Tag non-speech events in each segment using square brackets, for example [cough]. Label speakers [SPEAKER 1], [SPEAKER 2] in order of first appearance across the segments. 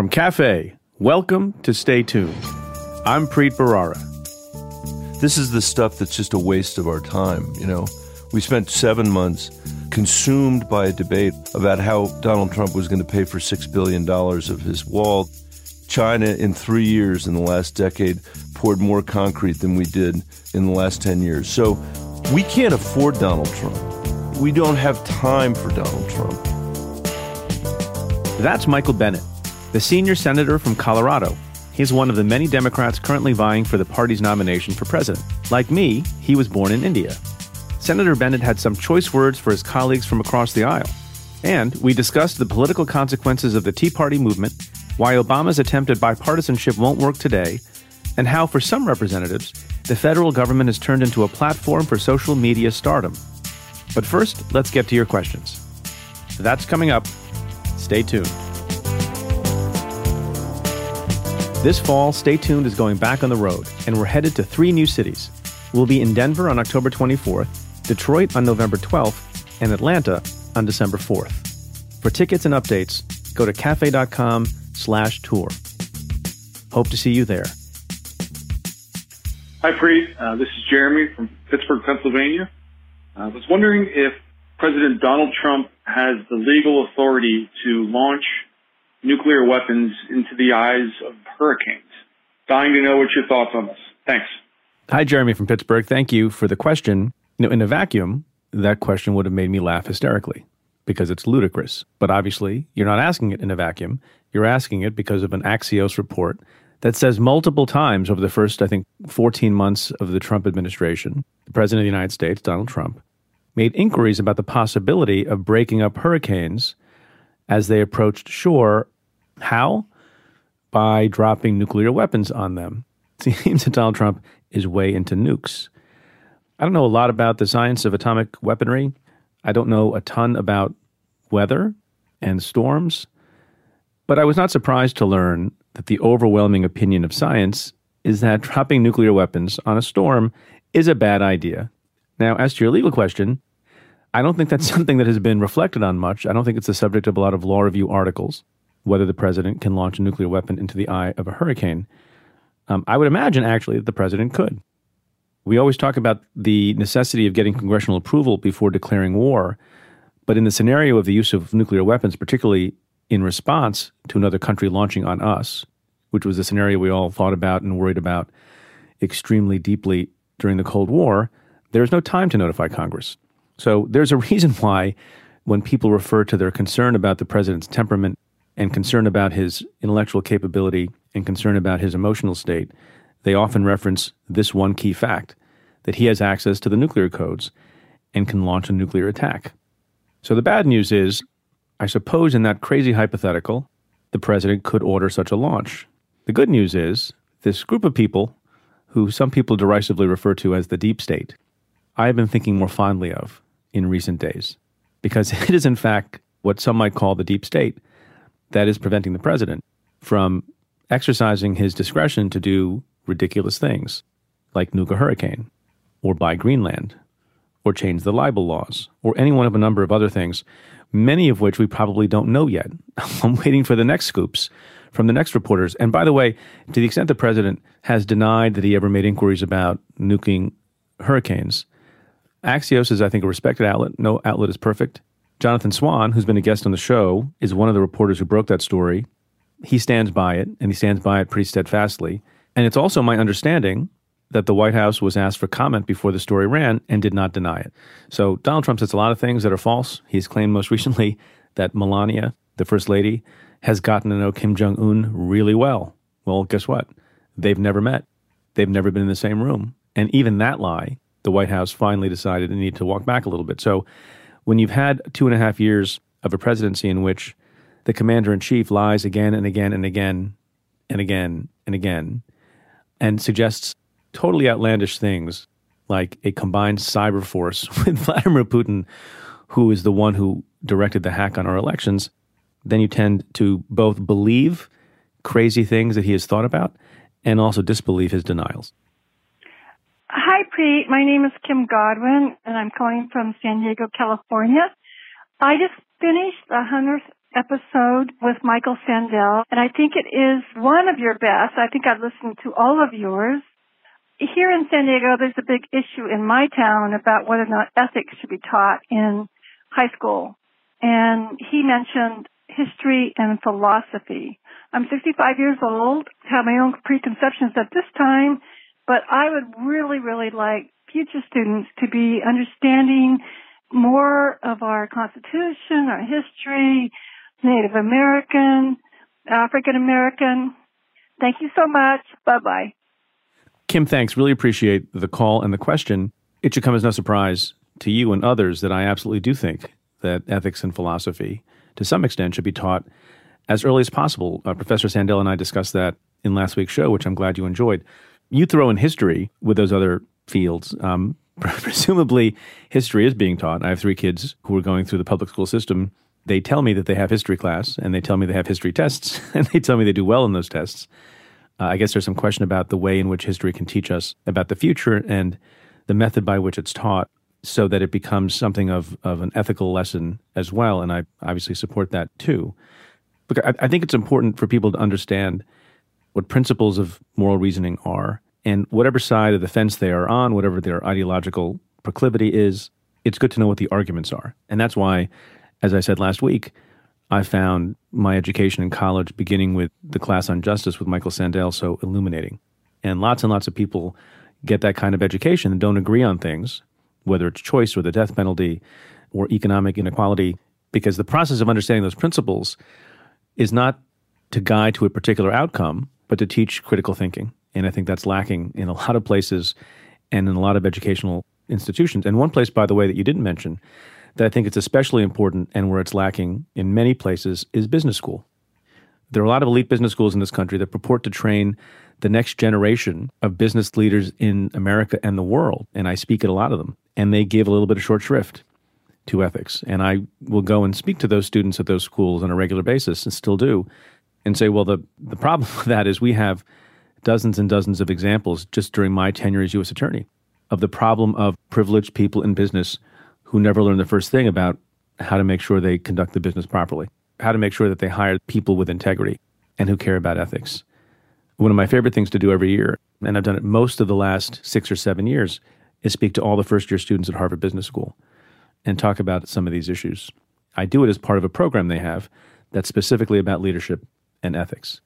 [SPEAKER 1] From Cafe, welcome to Stay Tuned. I'm Preet Bharara.
[SPEAKER 2] This is the stuff that's just a waste of our time, you know. We spent seven months consumed by a debate about how Donald Trump was going to pay for $6 billion of his wall. China, in three years in the last decade, poured more concrete than we did in the last 10 years. So we can't afford Donald Trump. We don't have time for Donald Trump.
[SPEAKER 1] That's Michael Bennet, the senior senator from Colorado. He's one of the many Democrats currently vying for the party's nomination for president. Like me, he was born in India. Senator Bennet had some choice words for his colleagues from across the aisle. And we discussed the political consequences of the Tea Party movement, why Obama's attempt at bipartisanship won't work today, and how, for some representatives, the federal government has turned into a platform for social media stardom. But first, let's get to your questions. That's coming up. Stay tuned. This fall, Stay Tuned is going back on the road, and we're headed to three new cities. We'll be in Denver on October 24th, Detroit on November 12th, and Atlanta on December 4th. For tickets and updates, go to cafe.com slash tour. Hope to see you there.
[SPEAKER 3] Hi, Preet. Uh, this is Jeremy from Pittsburgh, Pennsylvania. I was wondering if President Donald Trump has the legal authority to launch nuclear weapons into the eyes of hurricanes. Dying to know what your thoughts on this. Thanks.
[SPEAKER 1] Hi, Jeremy from Pittsburgh. Thank you for the question. You know, in a vacuum, that question would have made me laugh hysterically because it's ludicrous. But obviously, you're not asking it in a vacuum. You're asking it because of an Axios report that says multiple times over the first, I think, 14 months of the Trump administration, the President of the United States, Donald Trump, made inquiries about the possibility of breaking up hurricanes as they approached shore. How? By dropping nuclear weapons on them. [laughs] Seems that Donald Trump is way into nukes. I don't know a lot about the science of atomic weaponry. I don't know a ton about weather and storms. But I was not surprised to learn that the overwhelming opinion of science is that dropping nuclear weapons on a storm is a bad idea. Now, as to your legal question, I don't think that's [laughs] something that has been reflected on much. I don't think it's the subject of a lot of law review articles, whether the president can launch a nuclear weapon into the eye of a hurricane. Um, I would imagine, actually, that the president could. We always talk about the necessity of getting congressional approval before declaring war. But in the scenario of the use of nuclear weapons, particularly in response to another country launching on us, which was a scenario we all thought about and worried about extremely deeply during the Cold War, there's no time to notify Congress. So there's a reason why when people refer to their concern about the president's temperament and concern about his intellectual capability and concern about his emotional state, they often reference this one key fact that he has access to the nuclear codes and can launch a nuclear attack. So the bad news is, I suppose in that crazy hypothetical, the president could order such a launch. The good news is, this group of people, who some people derisively refer to as the deep state, I have been thinking more fondly of in recent days, because [laughs] it is in fact what some might call the deep state that is preventing the president from exercising his discretion to do ridiculous things like nuke a hurricane or buy Greenland or change the libel laws or any one of a number of other things, many of which we probably don't know yet. [laughs] I'm waiting for the next scoops from the next reporters. And by the way, to the extent the president has denied that he ever made inquiries about nuking hurricanes, Axios is, I think, a respected outlet. No outlet is perfect. Jonathan Swan, who's been a guest on the show, is one of the reporters who broke that story. He stands by it, and he stands by it pretty steadfastly. And it's also my understanding that the White House was asked for comment before the story ran and did not deny it. So Donald Trump says a lot of things that are false. He's claimed most [laughs] recently that Melania, the first lady, has gotten to know Kim Jong un really well. Well, guess what? They've never met. They've never been in the same room. And even that lie, the White House finally decided they needed to walk back a little bit. So when you've had two and a half years of a presidency in which the commander in chief lies again and again and again and again and again and suggests totally outlandish things like a combined cyber force [laughs] with Vladimir Putin, who is the one who directed the hack on our elections, then you tend to both believe crazy things that he has thought about and also disbelieve his denials.
[SPEAKER 4] Hi, Preet. My name is Kim Godwin, and I'm calling from San Diego, California. I just finished the 100th episode with Michael Sandel, and I think it is one of your best. I think I've listened to all of yours. Here in San Diego, there's a big issue in my town about whether or not ethics should be taught in high school. And he mentioned history and philosophy. I'm 65 years old, have my own preconceptions at this time, but I would really, really like future students to be understanding more of our Constitution, our history, Native American, African American. Thank you so much. Bye bye.
[SPEAKER 1] Kim, thanks. Really appreciate the call and the question. It should come as no surprise to you and others that I absolutely do think that ethics and philosophy, to some extent, should be taught as early as possible. Uh, Professor Sandel and I discussed that in last week's show, which I'm glad you enjoyed. You throw in history with those other fields. Um, [laughs] presumably, history is being taught. I have three kids who are going through the public school system. They tell me that they have history class, and they tell me they have history tests, [laughs] and they tell me they do well in those tests. Uh, I guess there's some question about the way in which history can teach us about the future and the method by which it's taught so that it becomes something of, of an ethical lesson as well. And I obviously support that too. But I, I think it's important for people to understand what principles of moral reasoning are. And whatever side of the fence they are on, whatever their ideological proclivity is, it's good to know what the arguments are. And that's why, as I said last week, I found my education in college, beginning with the class on justice with Michael Sandel, so illuminating. And lots and lots of people get that kind of education and don't agree on things whether it's choice or the death penalty or economic inequality, because the process of understanding those principles is not to guide to a particular outcome, but to teach critical thinking. And I think that's lacking in a [laughs] lot of places and in a lot of educational institutions. And one place, by the way, that you didn't mention that I think it's especially important and where it's lacking in many places is business school. There are a lot of elite business schools in this country that purport to train the next generation of business leaders in America and the world. And I speak at a lot of them and they give a little bit of short shrift to ethics. And I will go and speak to those students at those schools on a regular basis and still do and say, well, the, the problem [laughs] with that is we have dozens and dozens of examples just during my tenure as U.S. Attorney of the problem of privileged people in business who never learn the first thing about how to make sure they conduct the business properly, how to make sure that they hire people with integrity and who care about ethics. One of my favorite things to do every year, and I've done it most of the last six or seven years, is speak to all the first year students at Harvard Business School and talk about some of these issues. I do it as part of a program they have that's specifically about leadership and ethics,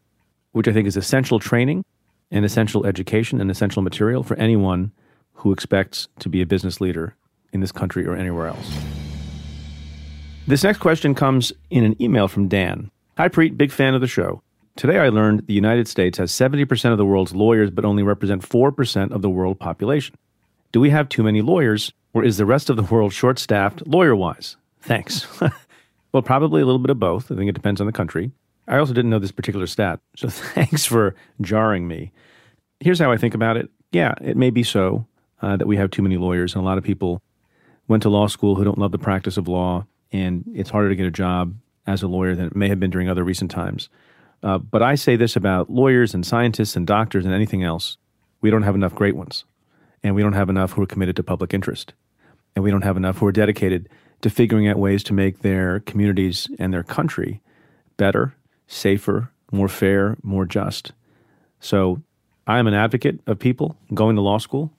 [SPEAKER 1] which I think is essential training and essential education and essential material for anyone who expects to be a business leader in this country or anywhere else. This next question comes in an email from Dan. Hi, Preet, big fan of the show. Today I learned the United States has 70% of the world's lawyers but only represent 4% of the world population. Do we have too many lawyers, or is the rest of the world short staffed lawyer wise? Thanks. [laughs] well, probably a little bit of both. I think it depends on the country. I also didn't know this particular stat, so [laughs] thanks for jarring me. Here's how I think about it. Yeah, it may be so uh, that we have too many lawyers, and a lot of people went to law school who don't love the practice of law, and it's harder to get a job as a lawyer than it may have been during other recent times. Uh, but I say this about lawyers and scientists and doctors and anything else. We don't have enough great ones and we don't have enough who are committed to public interest. And we don't have enough who are dedicated to figuring out ways to make their communities and their country better, safer, more fair, more just. So I am an advocate of people going to law school,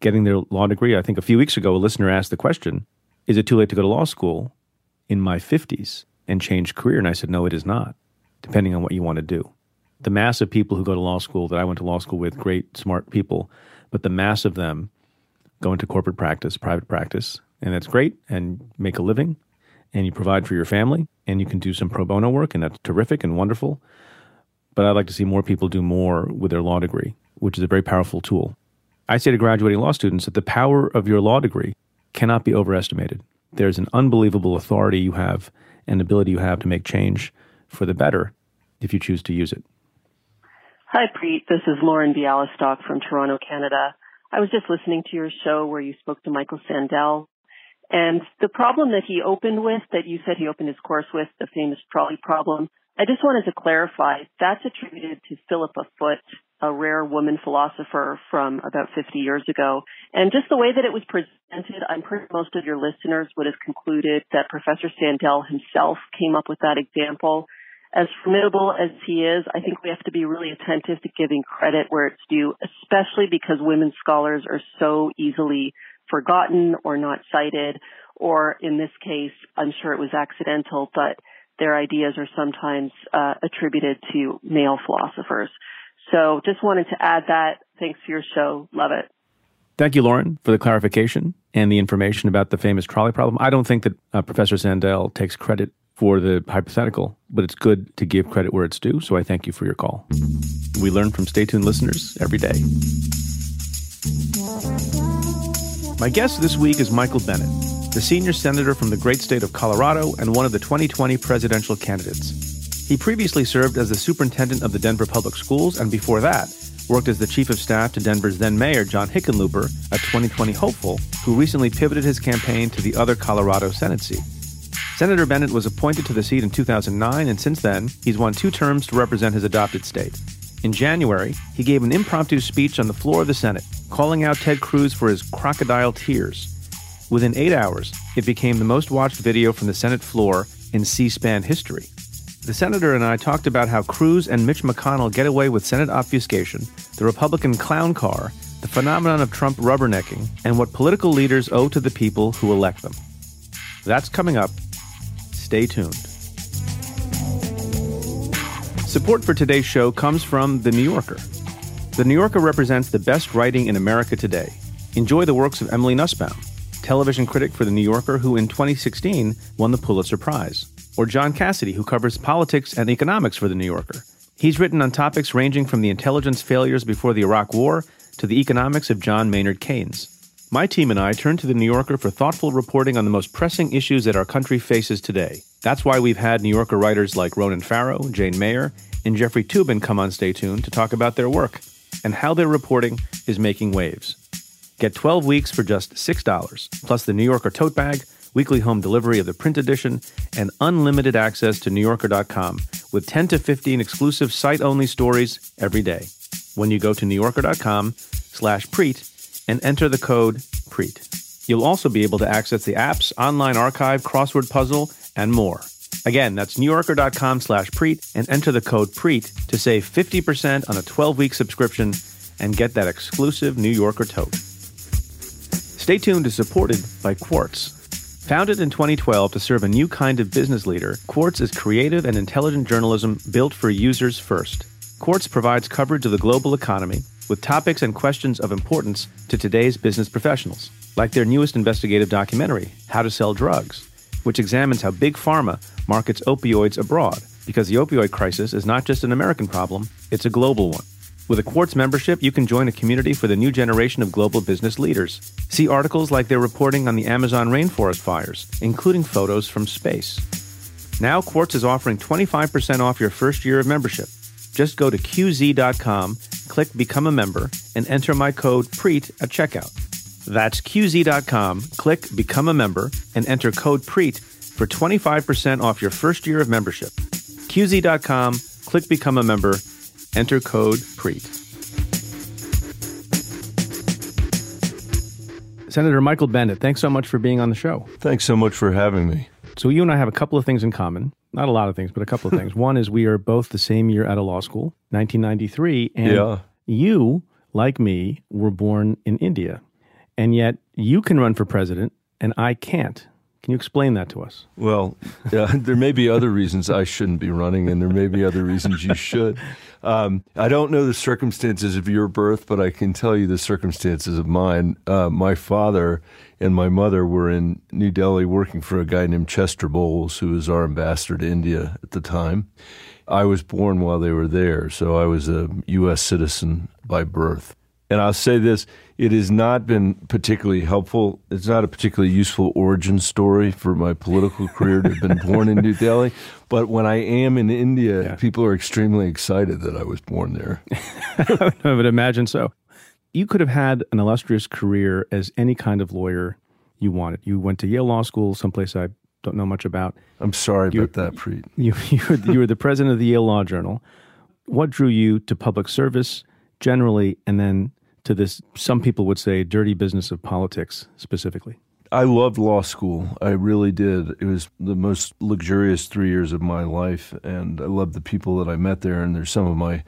[SPEAKER 1] getting their law degree. I think a few weeks ago, a listener asked the question Is it too late to go to law school in my 50s and change career? And I said, No, it is not, depending on what you want to do. The mass of people who go to law school that I went to law school with, great, smart people, but the mass of them go into corporate practice, private practice, and that's great and make a living and you provide for your family and you can do some pro bono work and that's terrific and wonderful. But I'd like to see more people do more with their law degree, which is a very powerful tool. I say to graduating law students that the power of your law degree cannot be overestimated. There's an unbelievable authority you have and ability you have to make change for the better if you choose to use it.
[SPEAKER 5] Hi, Preet. This is Lauren Bialystok from Toronto, Canada. I was just listening to your show where you spoke to Michael Sandel. And the problem that he opened with, that you said he opened his course with, the famous trolley problem, I just wanted to clarify that's attributed to Philippa Foot, a rare woman philosopher from about 50 years ago. And just the way that it was presented, I'm pretty sure most of your listeners would have concluded that Professor Sandel himself came up with that example. As formidable as he is, I think we have to be really attentive to giving credit where it's due, especially because women scholars are so easily forgotten or not cited, or in this case, I'm sure it was accidental, but their ideas are sometimes uh, attributed to male philosophers. So just wanted to add that. Thanks for your show. Love it.
[SPEAKER 1] Thank you, Lauren, for the clarification and the information about the famous trolley problem. I don't think that uh, Professor Sandel takes credit for the hypothetical, but it's good to give credit where it's due. So I thank you for your call. We learn from Stay Tuned listeners every day. My guest this week is Michael Bennet the senior senator from the great state of Colorado and one of the 2020 presidential candidates. He previously served as the superintendent of the Denver Public Schools and before that, worked as the chief of staff to Denver's then mayor, John Hickenlooper, a 2020 hopeful who recently pivoted his campaign to the other Colorado Senate seat. Senator Bennet was appointed to the seat in 2009, and since then, he's won two terms to represent his adopted state. In January, he gave an impromptu speech on the floor of the Senate, calling out Ted Cruz for his crocodile tears. Within eight hours, it became the most watched video from the Senate floor in C SPAN history. The senator and I talked about how Cruz and Mitch McConnell get away with Senate obfuscation, the Republican clown car, the phenomenon of Trump rubbernecking, and what political leaders owe to the people who elect them. That's coming up. Stay tuned. Support for today's show comes from The New Yorker. The New Yorker represents the best writing in America today. Enjoy the works of Emily Nussbaum television critic for The New Yorker, who in 2016 won the Pulitzer Prize, or John Cassidy, who covers politics and economics for The New Yorker. He's written on topics ranging from the intelligence failures before the Iraq War to the economics of John Maynard Keynes. My team and I turn to The New Yorker for thoughtful reporting on the most pressing issues that our country faces today. That's why we've had New Yorker writers like Ronan Farrow, Jane Mayer, and Jeffrey Toobin come on Stay Tuned to talk about their work and how their reporting is making waves. Get 12 weeks for just $6, plus the New Yorker tote bag, weekly home delivery of the print edition, and unlimited access to NewYorker.com with 10 to 15 exclusive site-only stories every day. When you go to NewYorker.com slash Preet and enter the code Preet. You'll also be able to access the apps, online archive, crossword puzzle, and more. Again, that's NewYorker.com slash Preet and enter the code Preet to save 50% on a 12-week subscription and get that exclusive New Yorker tote. Stay Tuned is supported by Quartz. Founded in 2012 to serve a new kind of business leader, Quartz is creative and intelligent journalism built for users first. Quartz provides coverage of the global economy with topics and questions of importance to today's business professionals, like their newest investigative documentary, How to Sell Drugs, which examines how Big Pharma markets opioids abroad, because the opioid crisis is not just an American problem, it's a global one. With a Quartz membership, you can join a community for the new generation of global business leaders. See articles like their reporting on the Amazon rainforest fires, including photos from space. Now, Quartz is offering 25% off your first year of membership. Just go to qz.com, click Become a Member, and enter my code PREET at checkout. That's qz.com, click Become a Member, and enter code PREET for 25% off your first year of membership. qz.com, click Become a Member, Enter code PREET. Senator Michael Bennet, thanks so much for being on the show.
[SPEAKER 2] Thanks so much for having me.
[SPEAKER 1] So, you and I have a couple of things in common. Not a lot of things, but a couple of things. [laughs] One is we are both the same year out of law school, 1993. And
[SPEAKER 2] yeah.
[SPEAKER 1] you, like me, were born in India. And yet you can run for president, and I can't. Can you explain that to us?
[SPEAKER 2] Well, yeah, [laughs] there may be other reasons I shouldn't be running, and there may be other reasons you should. Um, I don't know the circumstances of your birth, but I can tell you the circumstances of mine. Uh, my father and my mother were in New Delhi working for a guy named Chester Bowles, who was our ambassador to India at the time. I was born while they were there, so I was a U.S. citizen by birth. And I'll say this it has not been particularly helpful. It's not a particularly useful origin story for my political [laughs] career to have been born in New Delhi. But when I am in India, yeah. people are extremely excited that I was born there. [laughs]
[SPEAKER 1] I would imagine so. You could have had an illustrious career as any kind of lawyer you wanted. You went to Yale Law School, someplace I don't know much about.
[SPEAKER 2] I'm sorry you, about that, Preet. [laughs]
[SPEAKER 1] You, you, were, you were the president of the Yale Law Journal. What drew you to public service? generally, and then to this, some people would say, dirty business of politics specifically?
[SPEAKER 2] I loved law school. I really did. It was the most luxurious three years of my life, and I loved the people that I met there, and they're some of my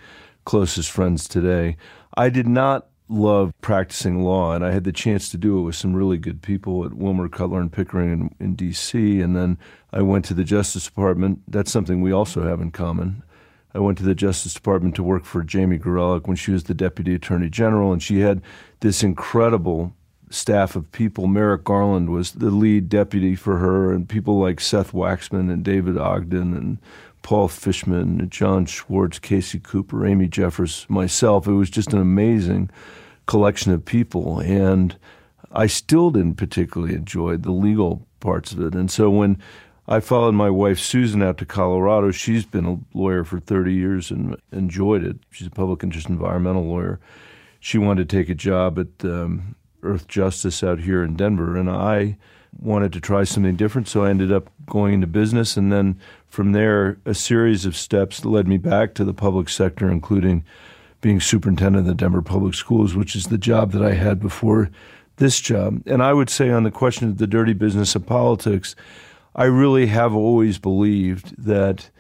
[SPEAKER 2] closest friends today. I did not love practicing law, and I had the chance to do it with some really good people at Wilmer Cutler and Pickering in, in D.C. And then I went to the Justice Department. That's something we also have in common. I went to the Justice Department to work for Jamie Gorelick when she was the Deputy Attorney General, and she had this incredible staff of people. Merrick Garland was the lead deputy for her, and people like Seth Waxman and David Ogden and Paul Fishman, John Schwartz, Casey Cooper, Amy Jeffress, myself. It was just an amazing collection of people, and I still didn't particularly enjoy the legal parts of it. And so when I followed my wife Susan out to Colorado, she's been a lawyer for 30 years and enjoyed it. She's a public interest environmental lawyer. She wanted to take a job at um, Earthjustice out here in Denver, and I wanted to try something different, so I ended up going into business, and then from there, a series of steps led me back to the public sector, including being superintendent of the Denver Public Schools, which is the job that I had before this job. And I would say, on the question of the dirty business of politics, I really have always believed that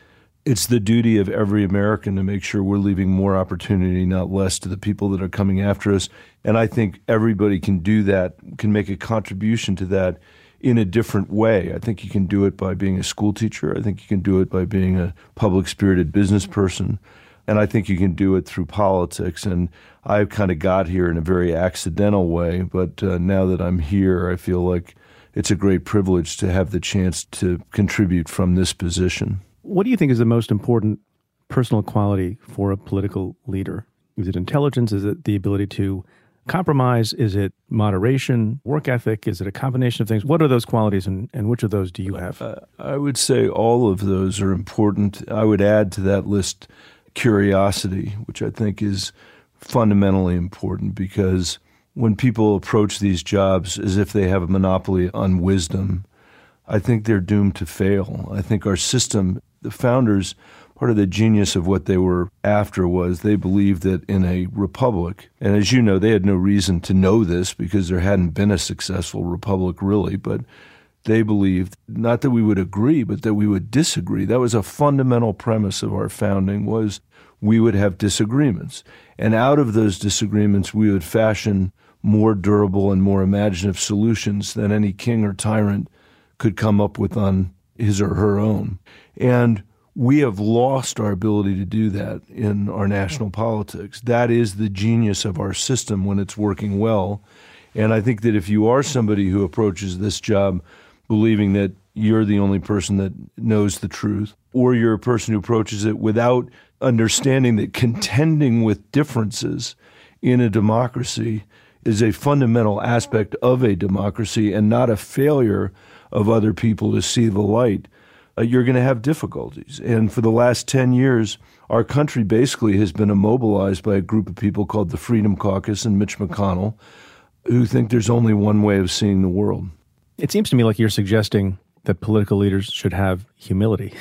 [SPEAKER 2] it's the duty of every American to make sure we're leaving more opportunity, not less, to the people that are coming after us. And I think everybody can do that, can make a contribution to that in a different way. I think you can do it by being a school teacher. I think you can do it by being a public spirited business person. And I think you can do it through politics. And I've kind of got here in a very accidental way. But uh, now that I'm here, I feel like it's a great privilege to have the chance to contribute from this position.
[SPEAKER 1] What do you think is the most important personal quality for a political leader? Is it intelligence? Is it the ability to compromise? Is it moderation, work ethic? Is it a combination of things? What are those qualities and, and which of those do you have? Uh,
[SPEAKER 2] I would say all of those are important. I would add to that list curiosity, which I think is fundamentally important because when people approach these jobs as if they have a monopoly on wisdom, I think they're doomed to fail. I think our system the founders, part of the genius of what they were after was they believed that in a republic, and as you know, they had no reason to know this because there hadn't been a successful republic really, but they believed not that we would agree, but that we would disagree. That was a fundamental premise of our founding was we would have disagreements. And out of those disagreements, we would fashion more durable and more imaginative solutions than any king or tyrant could come up with on his or her own. And we have lost our ability to do that in our national politics. That is the genius of our system when it's working well. And I think that if you are somebody who approaches this job believing that you're the only person that knows the truth, or you're a person who approaches it without understanding that contending with differences in a democracy is a fundamental aspect of a democracy and not a failure of other people to see the light, uh, you're going to have difficulties. And for the last 10 years, our country basically has been immobilized by a group of people called the Freedom Caucus and Mitch McConnell who think there's only one way of seeing the world.
[SPEAKER 1] It seems to me like you're suggesting that political leaders should have humility.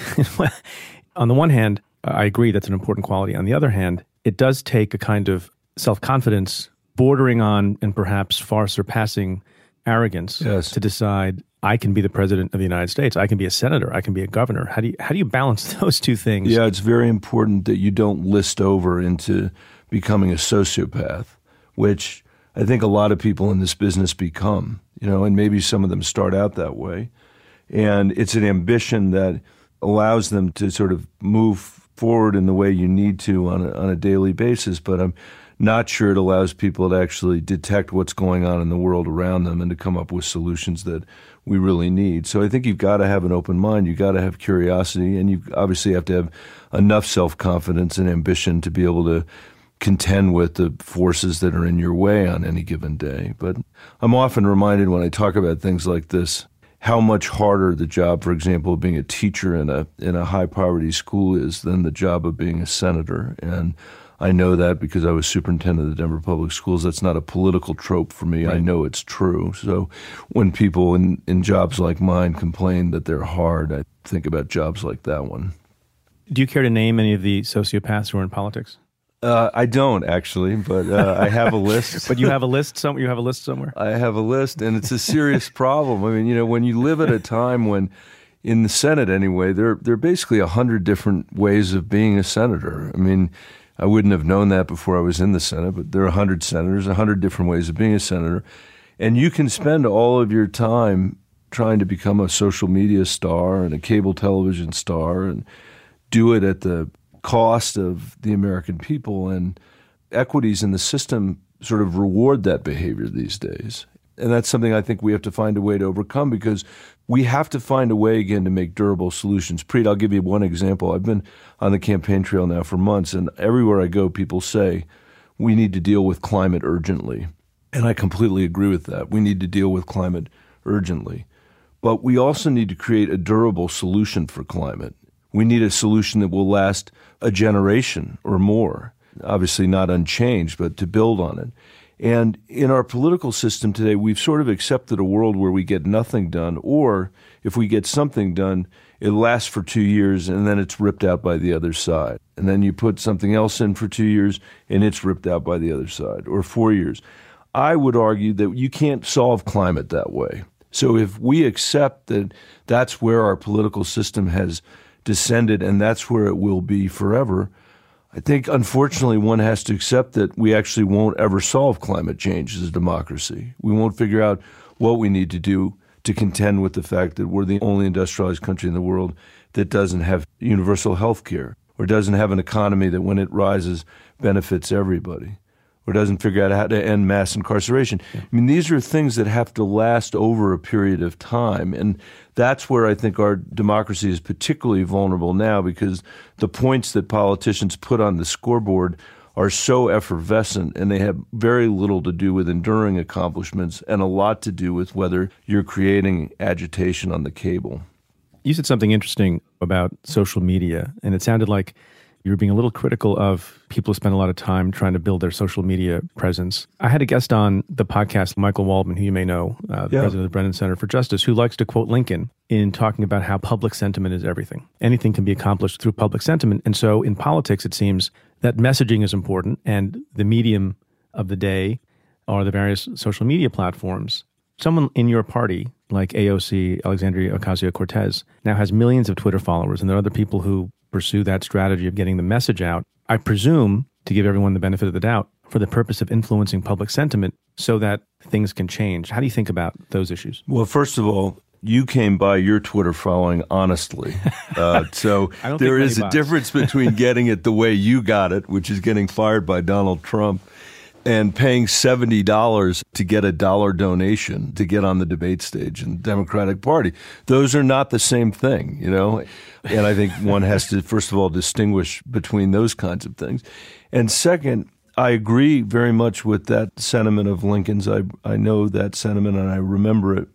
[SPEAKER 1] [laughs] On the one hand, I agree that's an important quality. On the other hand, it does take a kind of self confidence bordering on and perhaps far surpassing arrogance
[SPEAKER 2] yes.
[SPEAKER 1] to decide I can be the president of the United States. I can be a senator. I can be a governor. How do you how do you balance [laughs] those two things?
[SPEAKER 2] Yeah, it's very important that you don't list over into becoming a sociopath, which I think a lot of people in this business become. You know, and maybe some of them start out that way, and it's an ambition that allows them to sort of move forward in the way you need to on a, on a daily basis. But I'm not sure it allows people to actually detect what's going on in the world around them and to come up with solutions that we really need. So I think you've got to have an open mind. You've got to have curiosity, and you obviously have to have enough self confidence and ambition to be able to contend with the forces that are in your way on any given day. But I'm often reminded when I talk about things like this how much harder the job, for example, of being a teacher in a in a high poverty school is than the job of being a senator. And I know that because I was superintendent of the Denver Public Schools. That's not a political trope for me. Right. I know it's true. So when people in, in jobs like mine complain that they're hard, I think about jobs like that one.
[SPEAKER 1] Do you care to name any of the sociopaths who are in politics?
[SPEAKER 2] Uh, I don't actually, but uh, I have a [laughs] list.
[SPEAKER 1] but you have a list some. You have a list somewhere.
[SPEAKER 2] I have a list, and it's a serious [laughs] problem. I mean, you know, when you live at a time when, in the Senate anyway, there there are basically a hundred different ways of being a senator. I mean, I wouldn't have known that before I was in the Senate, but there are hundred senators, hundred different ways of being a senator, and you can spend all of your time trying to become a social media star and a cable television star and do it at the cost of the American people. And equities in the system sort of reward that behavior these days. And that's something I think we have to find a way to overcome because we have to find a way again to make durable solutions. Preet, I'll give you one example. I've been on the campaign trail now for months, and everywhere I go, people say we need to deal with climate urgently. And I completely agree with that. We need to deal with climate urgently. But we also need to create a durable solution for climate. We need a solution that will last a generation or more. Obviously, not unchanged, but to build on it. And in our political system today, we've sort of accepted a world where we get nothing done, or if we get something done, it lasts for two years and then it's ripped out by the other side. And then you put something else in for two years and it's ripped out by the other side, or four years. I would argue that you can't solve climate that way. So if we accept that that's where our political system has descended and that's where it will be forever, I think unfortunately one has to accept that we actually won't ever solve climate change as a democracy. We won't figure out what we need to do to contend with the fact that we're the only industrialized country in the world that doesn't have universal health care or doesn't have an economy that when it rises benefits everybody or doesn't figure out how to end mass incarceration. Yeah. I mean, these are things that have to last over a period of time. And that's where I think our democracy is particularly vulnerable now because the points that politicians put on the scoreboard are so effervescent and they have very little to do with enduring accomplishments and a lot to do with whether you're creating agitation on the cable.
[SPEAKER 1] You said something interesting about social media, and it sounded like you were being a little critical of people who spend a lot of time trying to build their social media presence. I had a guest on the podcast, Michael Waldman, who you may know, uh, the yeah. president of the Brennan Center for Justice, who likes to quote Lincoln in talking about how public sentiment is everything. Anything can be accomplished through public sentiment. And so in politics, it seems that messaging is important and the medium of the day are the various social media platforms. Someone in your party, like AOC, Alexandria Ocasio Cortez, now has millions of Twitter followers, and there are other people who pursue that strategy of getting the message out, I presume, to give everyone the benefit of the doubt, for the purpose of influencing public sentiment so that things can change. How do you think about those issues?
[SPEAKER 2] Well, first of all, you came by your Twitter following honestly. [laughs] Uh, so there is a difference between getting it the way you got it, which is getting fired by Donald Trump, and paying $70 to get a dollar donation to get on the debate stage in the Democratic Party. Those are not the same thing, you know? And I think one has to, first of all, distinguish between those kinds of things. And second, I agree very much with that sentiment of Lincoln's. I, I know that sentiment and I remember it.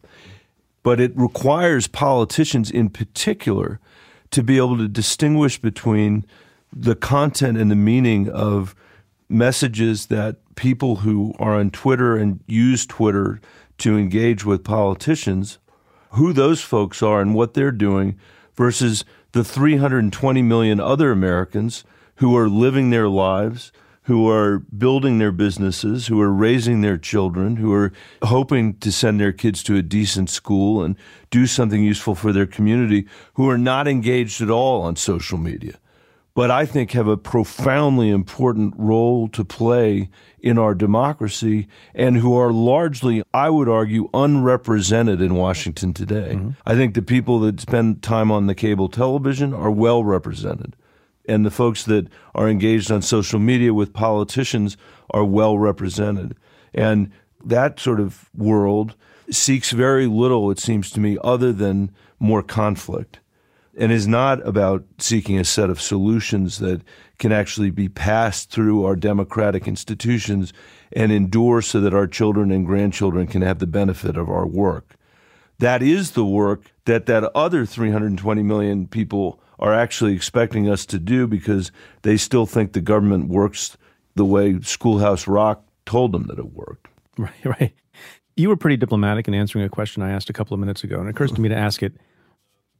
[SPEAKER 2] But it requires politicians in particular to be able to distinguish between the content and the meaning of messages that people who are on Twitter and use Twitter to engage with politicians, who those folks are and what they're doing versus the 320 million other Americans who are living their lives, who are building their businesses, who are raising their children, who are hoping to send their kids to a decent school and do something useful for their community, who are not engaged at all on social media but I think have a profoundly important role to play in our democracy and who are largely, I would argue, unrepresented in Washington today. Mm-hmm. I think the people that spend time on the cable television are well represented. And the folks that are engaged on social media with politicians are well represented. And that sort of world seeks very little, it seems to me, other than more conflict and is not about seeking a set of solutions that can actually be passed through our democratic institutions and endure so that our children and grandchildren can have the benefit of our work. That is the work that that other 320 million people are actually expecting us to do because they still think the government works the way Schoolhouse Rock told them that it worked. [laughs]
[SPEAKER 1] Right, right. You were pretty diplomatic in answering a question I asked a couple of minutes ago, and it occurs to me to ask it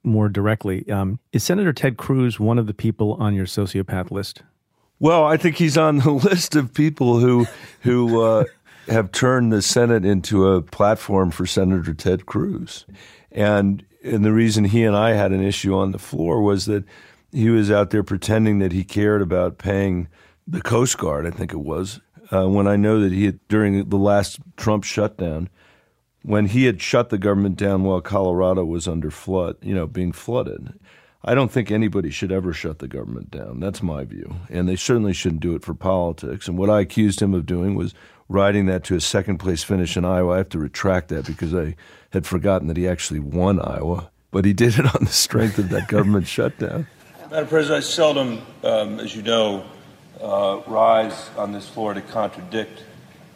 [SPEAKER 1] more directly. Um, is Senator Ted Cruz one of the people on your sociopath list?
[SPEAKER 2] Well, I think he's on the [laughs] list of people who who uh, have turned the Senate into a platform for Senator Ted Cruz, and and the reason he and I had an issue on the floor was that he was out there pretending that he cared about paying the Coast Guard. I think it was uh, when I know that he had during the last Trump shutdown. When he had shut the government down while Colorado was under flood, you know, being flooded, I don't think anybody should ever shut the government down. That's my view. And they certainly shouldn't do it for politics. And what I accused him of doing was riding that to a second place finish in Iowa. I have to retract that because I had forgotten that he actually won Iowa. But he did it on the strength of that government [laughs] shutdown. Madam President, I seldom, um, as you know, uh, rise on this floor to contradict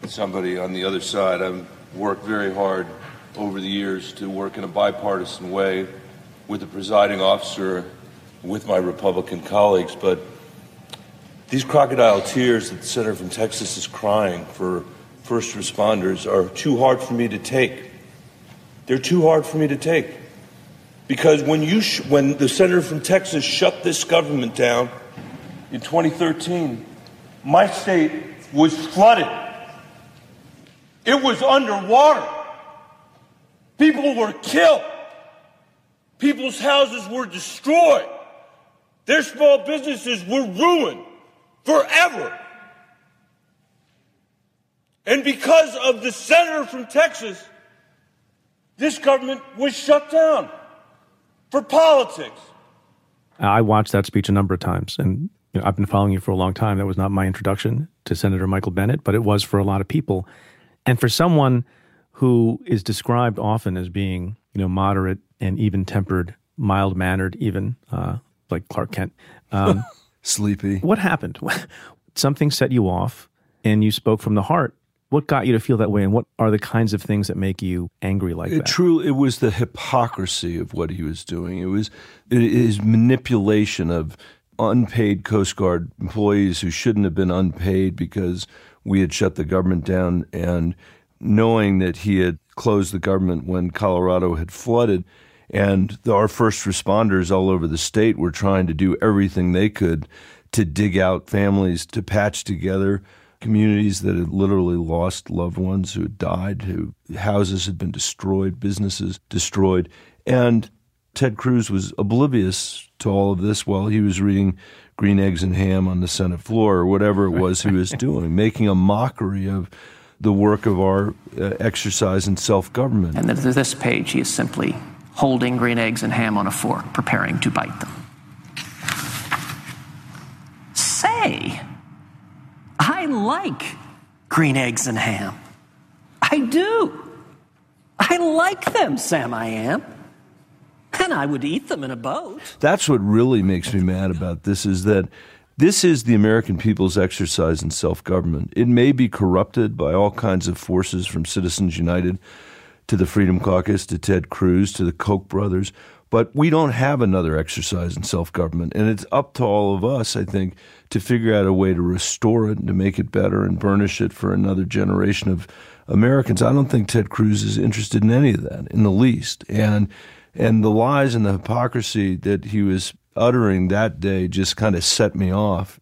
[SPEAKER 2] somebody on the other side. I've worked very hard over the years to work in a bipartisan way with the presiding officer, with my Republican colleagues, but these crocodile tears that the senator from Texas is crying for first responders are too hard for me to take. They're too hard for me to take. Because when, you sh- when the senator from Texas shut this government down in 2013, my state was flooded. It was underwater. People were killed. People's houses were destroyed. Their small businesses were ruined forever. And because of the senator from Texas, this government was shut down for politics.
[SPEAKER 1] I watched that speech a number of times, and you know, I've been following you for a long time. That was not my introduction to Senator Michael Bennet, but it was for a lot of people. And for someone who is described often as being, you know, moderate and even tempered, mild mannered, even uh, like Clark Kent. Um, [laughs]
[SPEAKER 2] Sleepy.
[SPEAKER 1] What happened? [laughs] Something set you off and you spoke from the heart. What got you to feel that way, and what are the kinds of things that make you angry like
[SPEAKER 2] it
[SPEAKER 1] that?
[SPEAKER 2] True, it was the hypocrisy of what he was doing. It was his manipulation of unpaid Coast Guard employees who shouldn't have been unpaid because we had shut the government down, and knowing that he had closed the government when Colorado had flooded and our first responders all over the state were trying to do everything they could to dig out families, to patch together communities that had literally lost loved ones who had died, who houses had been destroyed, businesses destroyed. And Ted Cruz was oblivious to all of this while he was reading Green Eggs and Ham on the Senate floor or whatever it was he was [laughs] doing, making a mockery of the work of our uh, exercise in self government.
[SPEAKER 6] And then this page, he is simply holding green eggs and ham on a fork, preparing to bite them. Say, I like green eggs and ham. I do. I like them, Sam I am. And I would eat them in a boat.
[SPEAKER 2] That's what really makes me mad about this is that this is the American people's exercise in self government. It may be corrupted by all kinds of forces from Citizens United to the Freedom Caucus, to Ted Cruz, to the Koch brothers. But we don't have another exercise in self government. And it's up to all of us, I think, to figure out a way to restore it and to make it better and burnish it for another generation of Americans. I don't think Ted Cruz is interested in any of that in the least. And and the lies and the hypocrisy that he was uttering that day just kind of set me off.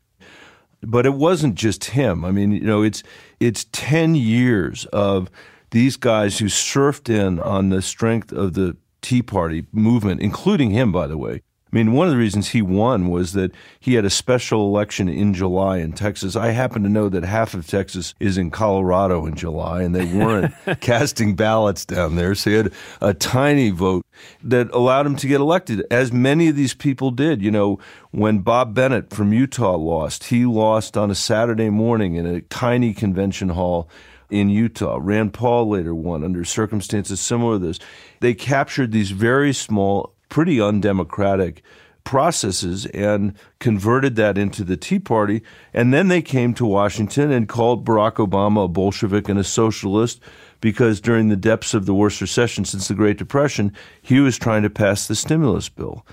[SPEAKER 2] But it wasn't just him. I mean, you know, it's it's 10 years of these guys who surfed in on the strength of the Tea Party movement, including him, by the way. I mean, one of the reasons he won was that he had a special election in July in Texas. I happen to know that half of Texas is in Colorado in July, and they weren't [laughs] casting ballots down there. So he had a tiny vote that allowed him to get elected, as many of these people did. You know, when Bob Bennett from Utah lost, he lost on a Saturday morning in a tiny convention hall in Utah. Rand Paul later won under circumstances similar to this. They captured these very small, pretty undemocratic processes and converted that into the Tea Party. And then they came to Washington and called Barack Obama a Bolshevik and a socialist because during the depths of the worst recession since the Great Depression, he was trying to pass the stimulus bill.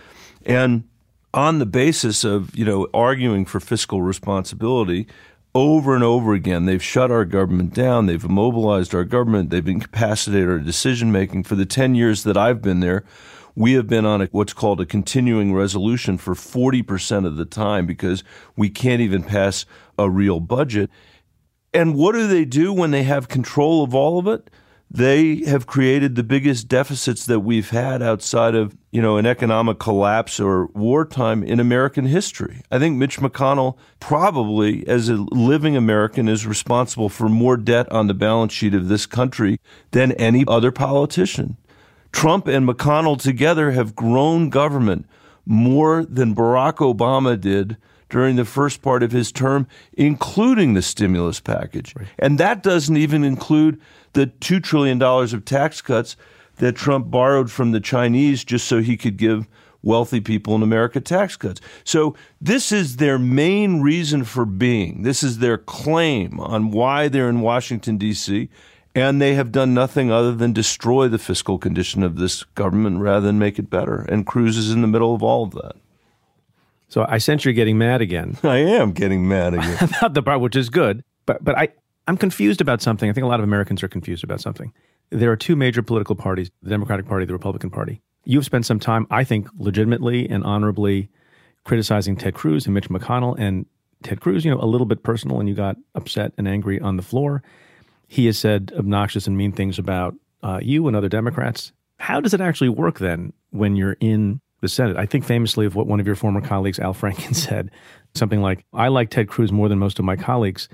[SPEAKER 2] And on the basis of, you know, arguing for fiscal responsibility, over and over again. They've shut our government down. They've immobilized our government. They've incapacitated our decision making for the 10 years that I've been there. We have been on a, what's called a continuing resolution for 40% of the time because we can't even pass a real budget. And what do they do when they have control of all of it? They have created the biggest deficits that we've had outside of, you know, an economic collapse or wartime in American history. I think Mitch McConnell probably as a living American is responsible for more debt on the balance sheet of this country than any other politician. Trump and McConnell together have grown government more than Barack Obama did during the first part of his term, including the stimulus package. Right. And that doesn't even include the $2 trillion of tax cuts that Trump borrowed from the Chinese just so he could give wealthy people in America tax cuts. So this is their main reason for being. This is their claim on why they're in Washington, D.C. And they have done nothing other than destroy the fiscal condition of this government rather than make it better. And Cruz is in the middle of all of that.
[SPEAKER 1] So I sense you're getting mad again. [laughs]
[SPEAKER 2] I am getting mad again. [laughs]
[SPEAKER 1] about the part, which is good. But but I, I'm confused about something. I think a lot of Americans are confused about something. There are two major political parties, the Democratic Party, the Republican Party. You've spent some time, I think, legitimately and honorably criticizing Ted Cruz and Mitch McConnell and Ted Cruz, you know, a little bit personal and you got upset and angry on the floor. He has said obnoxious and mean things about uh, you and other Democrats. How does it actually work then when you're in the Senate. I think famously of what one of your former colleagues, Al Franken, [laughs] said something like, I like Ted Cruz more than most of my colleagues,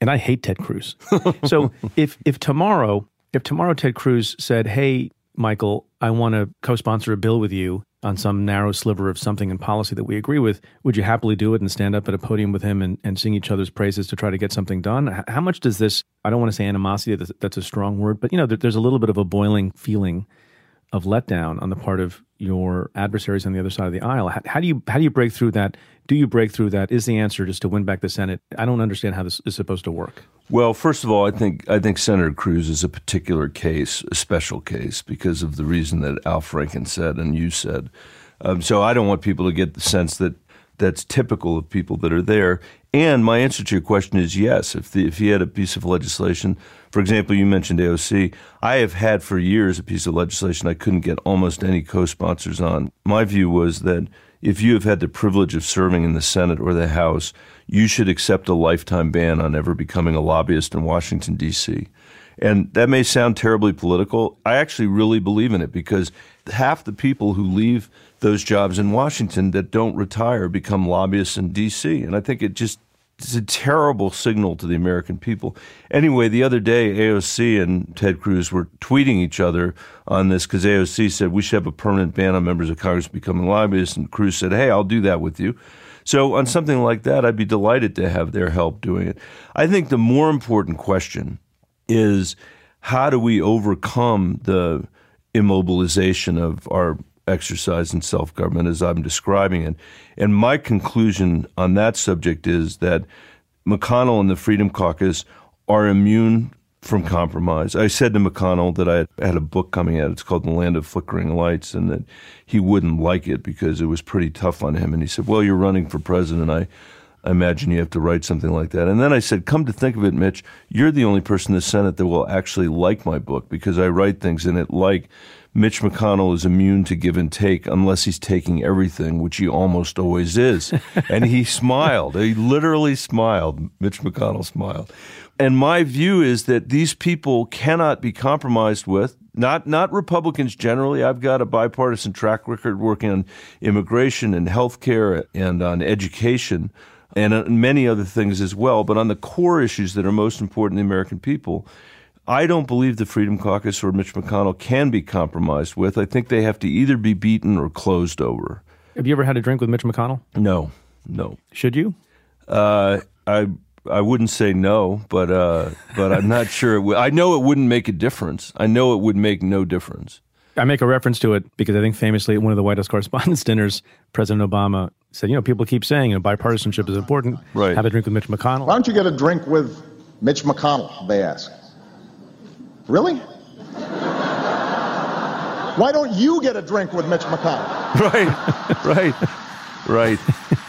[SPEAKER 1] and I hate Ted Cruz. [laughs] so if, if tomorrow, if tomorrow Ted Cruz said, Hey, Michael, I want to co sponsor a bill with you on some narrow sliver of something in policy that we agree with, would you happily do it and stand up at a podium with him and, and sing each other's praises to try to get something done? How much does this, I don't want to say animosity, that's a strong word, but you know, there's a little bit of a boiling feeling of letdown on the part of your adversaries on the other side of the aisle. How, how, do you how do you break through that? Do you break through that? Is the answer just to win back the Senate? I don't understand how this is supposed to work.
[SPEAKER 2] Well, first of all, I think I think Senator Cruz is a particular case, a special case, because of the reason that Al Franken said and you said. Um, so I don't want people to get the sense that that's typical of people that are there. And my answer to your question is yes. If the, if he had a piece of legislation, for example, you mentioned AOC. I have had for years a piece of legislation I couldn't get almost any co-sponsors on. My view was that if you have had the privilege of serving in the Senate or the House, you should accept a lifetime ban on ever becoming a lobbyist in Washington D.C. And that may sound terribly political. I actually really believe in it because half the people who leave those jobs in Washington that don't retire become lobbyists in D.C. And I think it just it's a terrible signal to the American people. Anyway, the other day, AOC and Ted Cruz were tweeting each other on this because AOC said we should have a permanent ban on members of Congress becoming lobbyists, and Cruz said, "Hey, I'll do that with you." So on something like that, I'd be delighted to have their help doing it. I think the more important question is how do we overcome the immobilization of our exercise in self government as I'm describing it. And my conclusion on that subject is that McConnell and the Freedom Caucus are immune from compromise. I said to McConnell that I had a book coming out. It's called The Land of Flickering Lights, and that he wouldn't like it because it was pretty tough on him. And he said, Well, you're running for president. I I imagine you have to write something like that. And then I said, Come to think of it, Mitch, you're the only person in the Senate that will actually like my book because I write things in it like Mitch McConnell is immune to give and take unless he's taking everything, which he almost always is. [laughs] and he smiled. He literally smiled. Mitch McConnell smiled. And my view is that these people cannot be compromised with. Not not Republicans generally. I've got a bipartisan track record working on immigration and health care and on education and on many other things as well. But on the core issues that are most important to the American people, I don't believe the Freedom Caucus or Mitch McConnell can be compromised with. I think they have to either be beaten or closed over.
[SPEAKER 1] Have you ever had a drink with Mitch McConnell?
[SPEAKER 2] No, no.
[SPEAKER 1] Should you?
[SPEAKER 2] Uh, I I wouldn't say no, but uh, but I'm not [laughs] sure. I know it wouldn't make a difference. I know it would make no difference.
[SPEAKER 1] I make a reference to it because I think famously at one of the White House Correspondents' [laughs] dinners, President Obama said, "You know, people keep saying you know, bipartisanship is important.
[SPEAKER 2] Right.
[SPEAKER 1] Have a drink with Mitch McConnell."
[SPEAKER 7] Why don't you get a drink with Mitch McConnell? They ask. Really? Why don't you get a drink with Mitch McConnell? [laughs]
[SPEAKER 2] Right, right, right.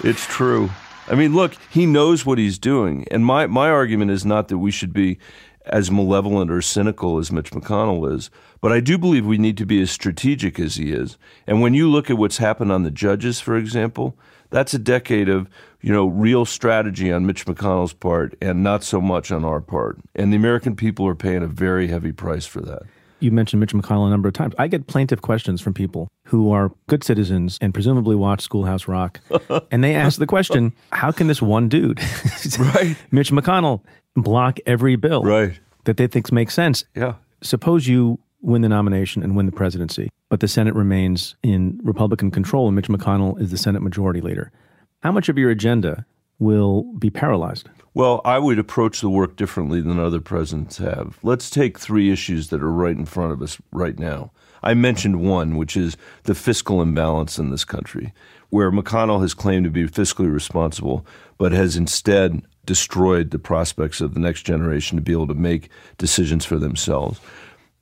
[SPEAKER 2] It's true. I mean, look, he knows what he's doing. And my, my argument is not that we should be as malevolent or cynical as Mitch McConnell is. But I do believe we need to be as strategic as he is. And when you look at what's happened on the judges, for example, that's a decade of you know real strategy on Mitch McConnell's part and not so much on our part. And the American people are paying a very heavy price for that.
[SPEAKER 1] You mentioned Mitch McConnell a number of times. I get plaintive questions from people who are good citizens and presumably watch Schoolhouse Rock. [laughs] and they ask the question, how can this one dude, [laughs]
[SPEAKER 2] right.
[SPEAKER 1] Mitch McConnell, block every bill
[SPEAKER 2] right.
[SPEAKER 1] that they think makes sense?
[SPEAKER 2] Yeah.
[SPEAKER 1] Suppose you win the nomination and win the presidency, but the Senate remains in Republican control and Mitch McConnell is the Senate majority leader. How much of your agenda will be paralyzed?
[SPEAKER 2] Well, I would approach the work differently than other presidents have. Let's take three issues that are right in front of us right now. I mentioned one, which is the fiscal imbalance in this country, where McConnell has claimed to be fiscally responsible, but has instead destroyed the prospects of the next generation to be able to make decisions for themselves.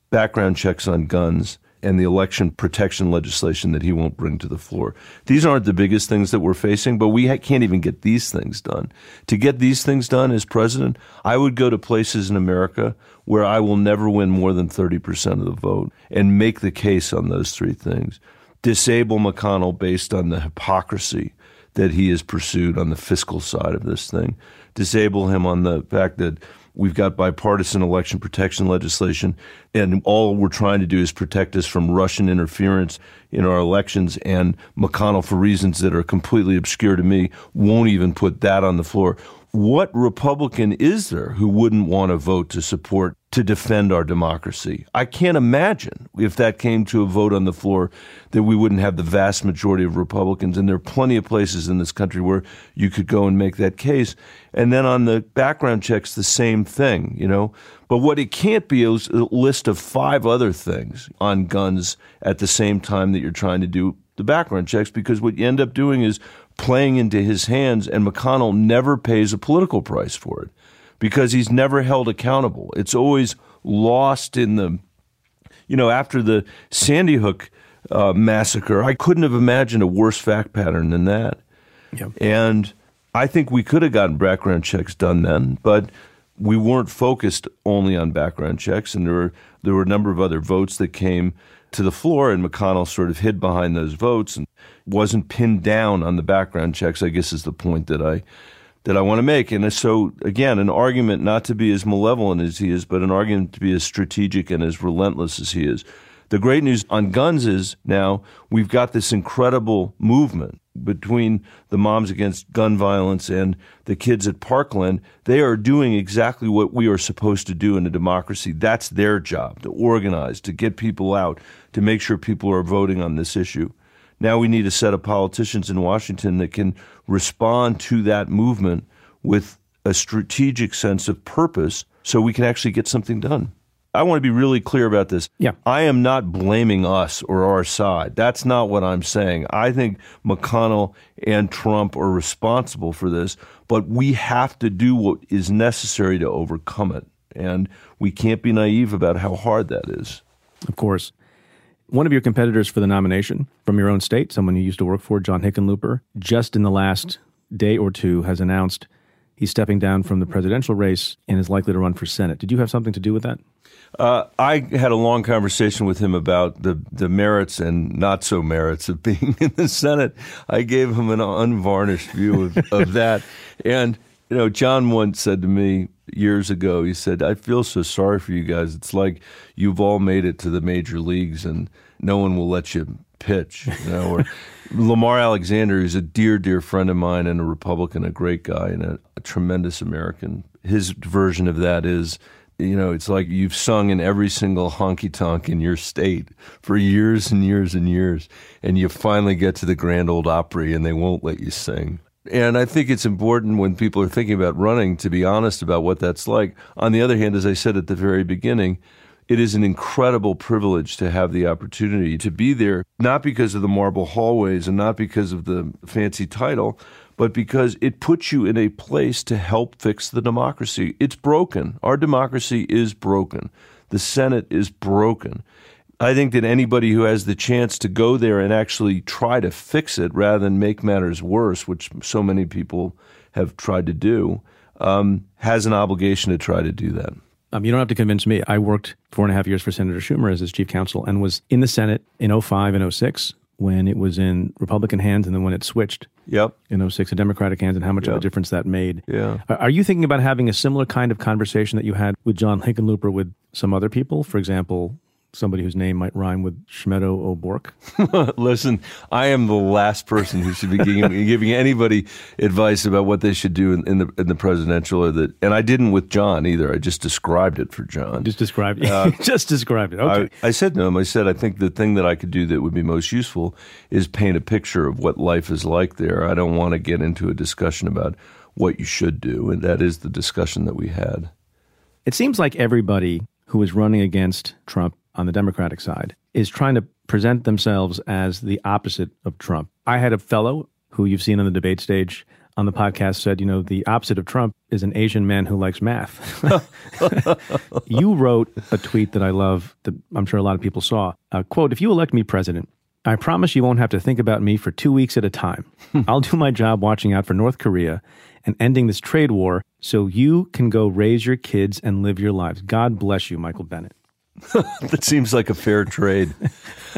[SPEAKER 2] Background checks on guns, and the election protection legislation that he won't bring to the floor. These aren't the biggest things that we're facing, but we ha- can't even get these things done. To get these things done as president, I would go to places in America where I will never win more than 30% of the vote and make the case on those three things. Disable McConnell based on the hypocrisy that he has pursued on the fiscal side of this thing. Disable him on the fact that We've got bipartisan election protection legislation, and all we're trying to do is protect us from Russian interference in our elections. And McConnell, for reasons that are completely obscure to me, won't even put that on the floor. What Republican is there who wouldn't want to vote to support to defend our democracy? I can't imagine if that came to a vote on the floor that we wouldn't have the vast majority of Republicans. And there are plenty of places in this country where you could go and make that case. And then on the background checks, the same thing, you know. But what it can't be is a list of five other things on guns at the same time that you're trying to do the background checks because what you end up doing is playing into his hands, and McConnell never pays a political price for it because he's never held accountable. It's always lost in the, you know, after the Sandy Hook uh, massacre, I couldn't have imagined a worse fact pattern than that. Yep. And I think we could have gotten background checks done then, but we weren't focused only on background checks, and there were there were a number of other votes that came to the floor, and McConnell sort of hid behind those votes and wasn't pinned down on the background checks. I guess is the point that I that I want to make. And so again, an argument not to be as malevolent as he is, but an argument to be as strategic and as relentless as he is. The great news on guns is now we've got this incredible movement between the Moms Against Gun Violence and the kids at Parkland. They are doing exactly what we are supposed to do in a democracy. That's their job to organize, to get people out, to make sure people are voting on this issue. Now we need a set of politicians in Washington that can respond to that movement with a strategic sense of purpose so we can actually get something done. I want to be really clear about this.
[SPEAKER 1] Yeah.
[SPEAKER 2] I am not blaming us or our side. That's not what I'm saying. I think McConnell and Trump are responsible for this, but we have to do what is necessary to overcome it. And we can't be naive about how hard that is.
[SPEAKER 1] Of course. One of your competitors for the nomination from your own state, someone you used to work for, John Hickenlooper, just in the last day or two has announced he's stepping down from the presidential race and is likely to run for Senate. Did you have something to do with that?
[SPEAKER 2] Uh, I had a long conversation with him about the, the merits and not so merits of [laughs] being in the Senate. I gave him an unvarnished view of, of that. [laughs] And, you know, John once said to me years ago, he said, I feel so sorry for you guys. It's like you've all made it to the major leagues and no one will let you pitch. You know, or [laughs] Lamar Alexander, who's a dear, dear friend of mine and a Republican, a great guy and a, a tremendous American. His version of that is you know, it's like you've sung in every single honky tonk in your state for years and years and years, and you finally get to the Grand Ole Opry and they won't let you sing. And I think it's important when people are thinking about running to be honest about what that's like. On the other hand, as I said at the very beginning, it is an incredible privilege to have the opportunity to be there, not because of the marble hallways and not because of the fancy title, but because it puts you in a place to help fix the democracy. It's broken. Our democracy is broken. The Senate is broken. I think that anybody who has the chance to go there and actually try to fix it rather than make matters worse, which so many people have tried to do, um, has an obligation to try to do that.
[SPEAKER 1] Um, you don't have to convince me. I worked four and a half years for Senator Schumer as his chief counsel and was in the Senate in 05 and 06 when it was in Republican hands and then when it switched
[SPEAKER 2] Yep.
[SPEAKER 1] in 06 to Democratic hands and how much of a difference that made.
[SPEAKER 2] Yeah.
[SPEAKER 1] Are- Are you thinking about having a similar kind of conversation that you had with John Hickenlooper with some other people? For example, somebody whose name might rhyme with Schmedo O'Bork? [laughs]
[SPEAKER 2] Listen, I am the last person who should be giving, [laughs] giving anybody advice about what they should do in, in the in the presidential or the. And I didn't with John either. I just described it for John.
[SPEAKER 1] Just describe it. Uh, [laughs] just describe it. Okay.
[SPEAKER 2] I, I said to him, I said, I think the thing that I could do that would be most useful is paint a picture of what life is like there. I don't want to get into a discussion about what you should do, and that is the discussion that we had.
[SPEAKER 1] It seems like everybody who is running against Trump on the Democratic side is trying to present themselves as the opposite of Trump. I had a fellow who you've seen on the debate stage on the podcast said, you know, the opposite of Trump is an Asian man who likes math. [laughs] you wrote a tweet that I love that I'm sure a lot of people saw. Uh, quote, if you elect me president, I promise you won't have to think about me for two weeks at a time. [laughs] I'll do my job watching out for North Korea and ending this trade war so you can go raise your kids and live your lives. God bless you, Michael Bennet. [laughs]
[SPEAKER 2] that seems like a fair trade.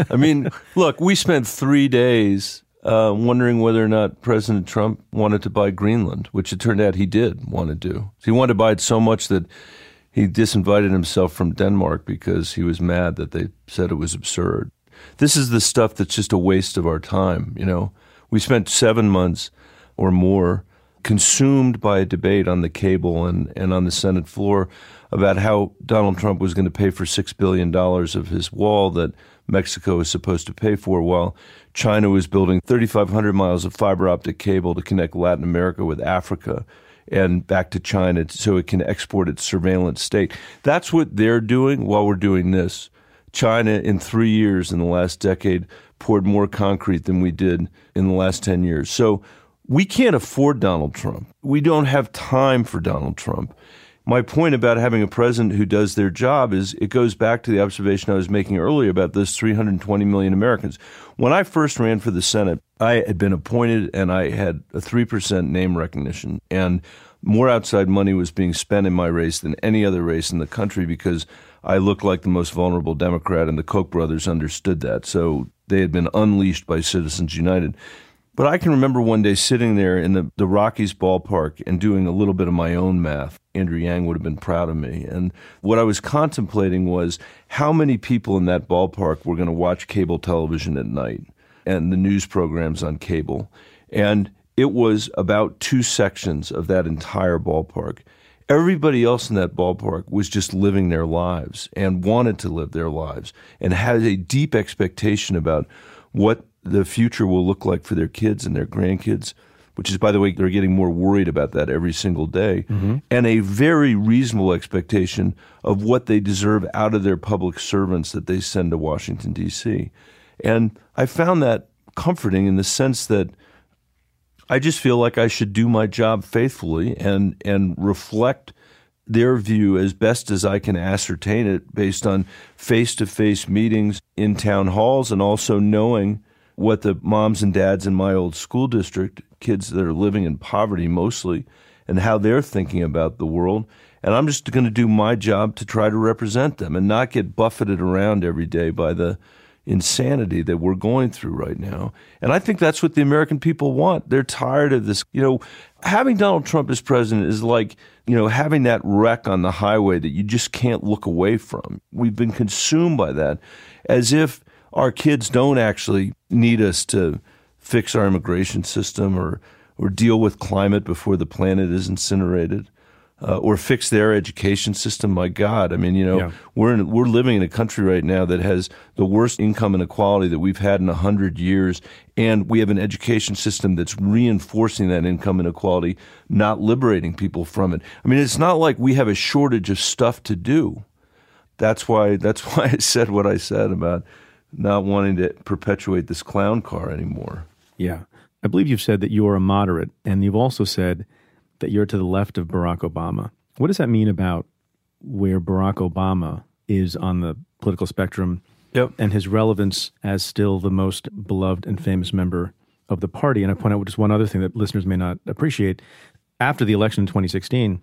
[SPEAKER 2] I mean, look, we spent three days uh, wondering whether or not President Trump wanted to buy Greenland, which it turned out he did want to do. He wanted to buy it so much that he disinvited himself from Denmark because he was mad that they said it was absurd. This is the stuff that's just a waste of our time. You know, we spent seven months or more consumed by a debate on the cable and, and on the Senate floor about how Donald Trump was going to pay for $6 billion of his wall that Mexico is supposed to pay for, while China was building 3,500 miles of fiber optic cable to connect Latin America with Africa and back to China so it can export its surveillance state. That's what they're doing while we're doing this. China, in three years in the last decade, poured more concrete than we did in the last 10 years. So we can't afford Donald Trump. We don't have time for Donald Trump. My point about having a president who does their job is it goes back to the observation I was making earlier about those 320 million Americans. When I first ran for the Senate, I had been appointed and I had a 3% name recognition. And more outside money was being spent in my race than any other race in the country because I looked like the most vulnerable Democrat, and the Koch brothers understood that. So they had been unleashed by Citizens United. But I can remember one day sitting there in the, the Rockies ballpark and doing a little bit of my own math. Andrew Yang would have been proud of me. And what I was contemplating was how many people in that ballpark were going to watch cable television at night and the news programs on cable. And it was about two sections of that entire ballpark. Everybody else in that ballpark was just living their lives and wanted to live their lives and had a deep expectation about what the future will look like for their kids and their grandkids, which is, by the way, they're getting more worried about that every single day, mm-hmm. and a very reasonable expectation of what they deserve out of their public servants that they send to Washington, D.C. And I found that comforting in the sense that I just feel like I should do my job faithfully and and reflect their view as best as I can ascertain it based on face-to-face meetings in town halls and also knowing what the moms and dads in my old school district, kids that are living in poverty mostly, and how they're thinking about the world. And I'm just going to do my job to try to represent them and not get buffeted around every day by the insanity that we're going through right now. And I think that's what the American people want. They're tired of this. You know, having Donald Trump as president is like, you know, having that wreck on the highway that you just can't look away from. We've been consumed by that as if our kids don't actually need us to fix our immigration system or or deal with climate before the planet is incinerated. Uh, or fix their education system. My God, I mean, you know,
[SPEAKER 1] Yeah.
[SPEAKER 2] we're in, we're living in a country right now that has the worst income inequality that we've had in a hundred years, and we have an education system that's reinforcing that income inequality, not liberating people from it. I mean, it's not like we have a shortage of stuff to do. That's why that's [laughs] why I said what I said about not wanting to perpetuate this clown car anymore.
[SPEAKER 1] Yeah. I believe you've said that you're a moderate, and you've also said that you're to the left of Barack Obama. What does that mean about where Barack Obama is on the political spectrum
[SPEAKER 2] Yep.
[SPEAKER 1] and his relevance as still the most beloved and famous member of the party? And I point out just one other thing that listeners may not appreciate. After the election in 2016,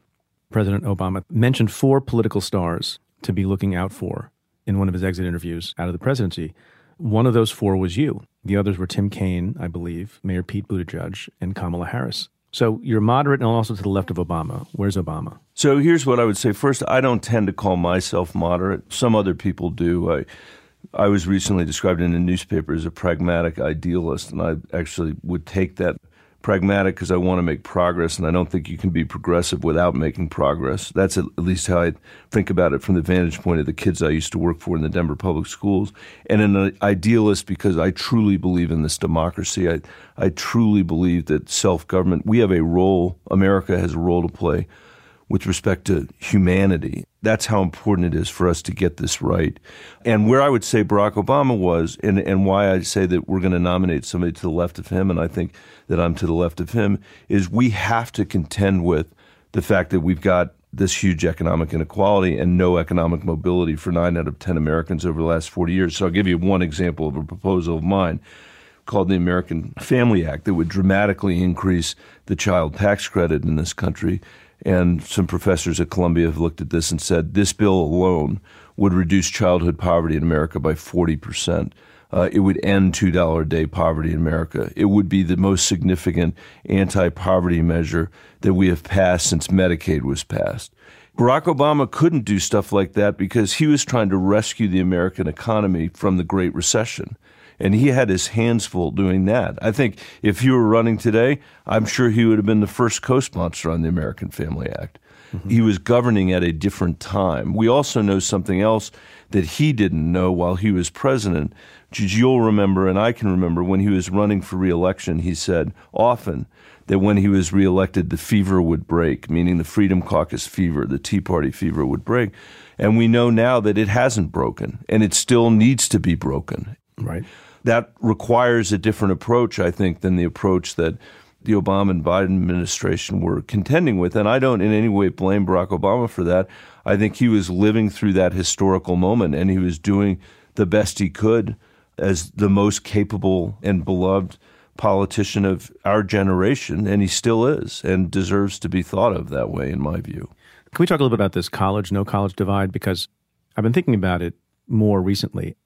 [SPEAKER 1] President Obama mentioned four political stars to be looking out for in one of his exit interviews out of the presidency. One of those four was you. The others were Tim Kaine, I believe, Mayor Pete Buttigieg, and Kamala Harris. So you're moderate and also to the left of Obama. Where's Obama?
[SPEAKER 2] So here's what I would say. First, I don't tend to call myself moderate. Some other people do. I, I was recently described in a newspaper as a pragmatic idealist, and I actually would take that pragmatic because I want to make progress, and I don't think you can be progressive without making progress. That's at least how I think about it from the vantage point of the kids I used to work for in the Denver public schools, and an idealist because I truly believe in this democracy. I I truly believe that self government. We have a role. America has a role to play with respect to humanity. That's how important it is for us to get this right. And where I would say Barack Obama was, and, and why I say that we're going to nominate somebody to the left of him, and I think that I'm to the left of him, is we have to contend with the fact that we've got this huge economic inequality and no economic mobility for nine out of 10 Americans over the last 40 years. So I'll give you one example of a proposal of mine called the American Family Act that would dramatically increase the child tax credit in this country and some professors at Columbia have looked at this and said this bill alone would reduce childhood poverty in America by 40%. Uh, it would end $2 a day poverty in America. It would be the most significant anti poverty measure that we have passed since Medicaid was passed. Barack Obama couldn't do stuff like that because he was trying to rescue the American economy from the Great Recession and he had his hands full doing that. I think if he were running today, I'm sure he would have been the first co-sponsor on the American Family Act. Mm-hmm. He was governing at a different time. We also know something else that he didn't know while he was president. You'll remember, and I can remember, when he was running for reelection, he said often that when he was reelected, the fever would break, meaning the Freedom Caucus fever, the Tea Party fever would break. And we know now that it hasn't broken, and it still needs to be broken.
[SPEAKER 1] Right
[SPEAKER 2] that requires a different approach, I think, than the approach that the Obama and Biden administration were contending with. And I don't in any way blame Barack Obama for that. I think he was living through that historical moment and he was doing the best he could as the most capable and beloved politician of our generation. And he still is and deserves to be thought of that way, in my view.
[SPEAKER 1] Can we talk a little bit about this college, no college divide? Because I've been thinking about it more recently.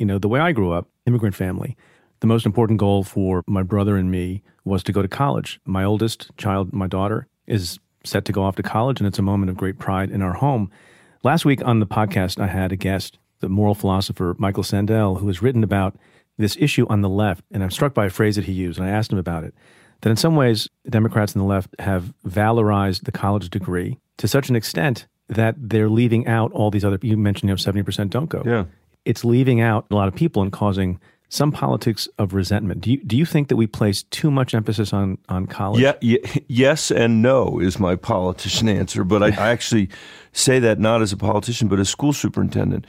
[SPEAKER 1] You know, the way I grew up, immigrant family, the most important goal for my brother and me was to go to college. My oldest child, my daughter, is set to go off to college, and it's a moment of great pride in our home. Last week on the podcast, I had a guest, the moral philosopher Michael Sandel, who has written about this issue on the left, and I'm struck by a phrase that he used, and I asked him about it. That in some ways, Democrats on the left have valorized the college degree to such an extent that they're leaving out all these other. You mentioned, you know, seventy percent don't go.
[SPEAKER 2] Yeah
[SPEAKER 1] it's leaving out a lot of people and causing some politics of resentment. Do you do you think that we place too much emphasis on on college?
[SPEAKER 2] Yeah, yes and no is my politician answer, but I, I actually say that not as a politician but as school superintendent.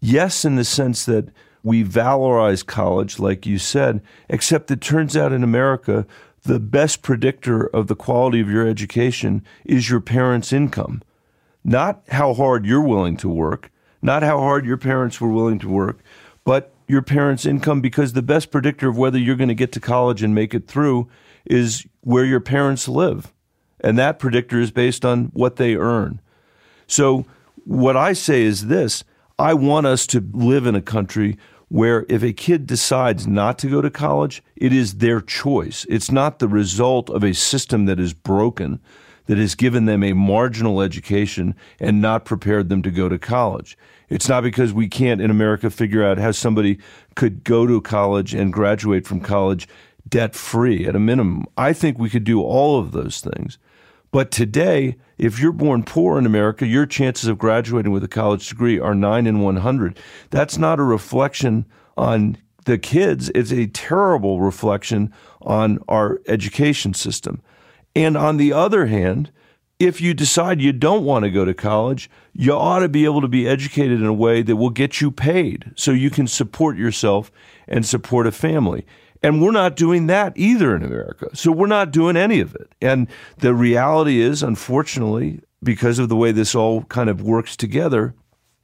[SPEAKER 2] Yes, in the sense that we valorize college, like you said, except it turns out in America the best predictor of the quality of your education is your parents' income, not how hard you're willing to work not how hard your parents were willing to work, but your parents' income because the best predictor of whether you're going to get to college and make it through is where your parents live. And that predictor is based on what they earn. So, what I say is this I want us to live in a country where if a kid decides not to go to college, it is their choice. It's not the result of a system that is broken, that has given them a marginal education and not prepared them to go to college. It's not because we can't in America figure out how somebody could go to college and graduate from college debt free at a minimum. I think we could do all of those things. But today, if you're born poor in America, your chances of graduating with a college degree are 9 in 100. That's not a reflection on the kids, it's a terrible reflection on our education system. And on the other hand, if you decide you don't want to go to college, you ought to be able to be educated in a way that will get you paid so you can support yourself and support a family. And we're not doing that either in America. So we're not doing any of it. And the reality is, unfortunately, because of the way this all kind of works together,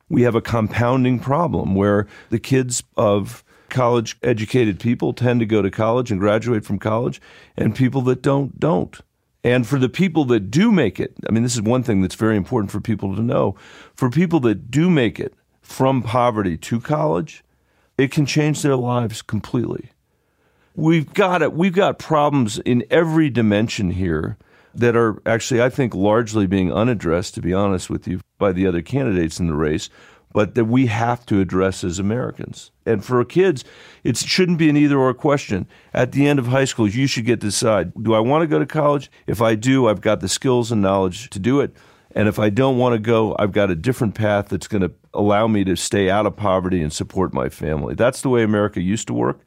[SPEAKER 2] we have a compounding problem where the kids of college educated people tend to go to college and graduate from college, and people that don't, don't. And for the people that do make it, I mean, this is one thing that's very important for people to know. For people that do make it from poverty to college, it can change their lives completely. We've got it. We've got problems in every dimension here that are actually, I think, largely being unaddressed, to be honest with you, by the other candidates in the race, but that we have to address as Americans. And for kids, it shouldn't be an either or question. At the end of high school, you should get to decide do I want to go to college? If I do, I've got the skills and knowledge to do it. And if I don't want to go, I've got a different path that's going to allow me to stay out of poverty and support my family. That's the way America used to work.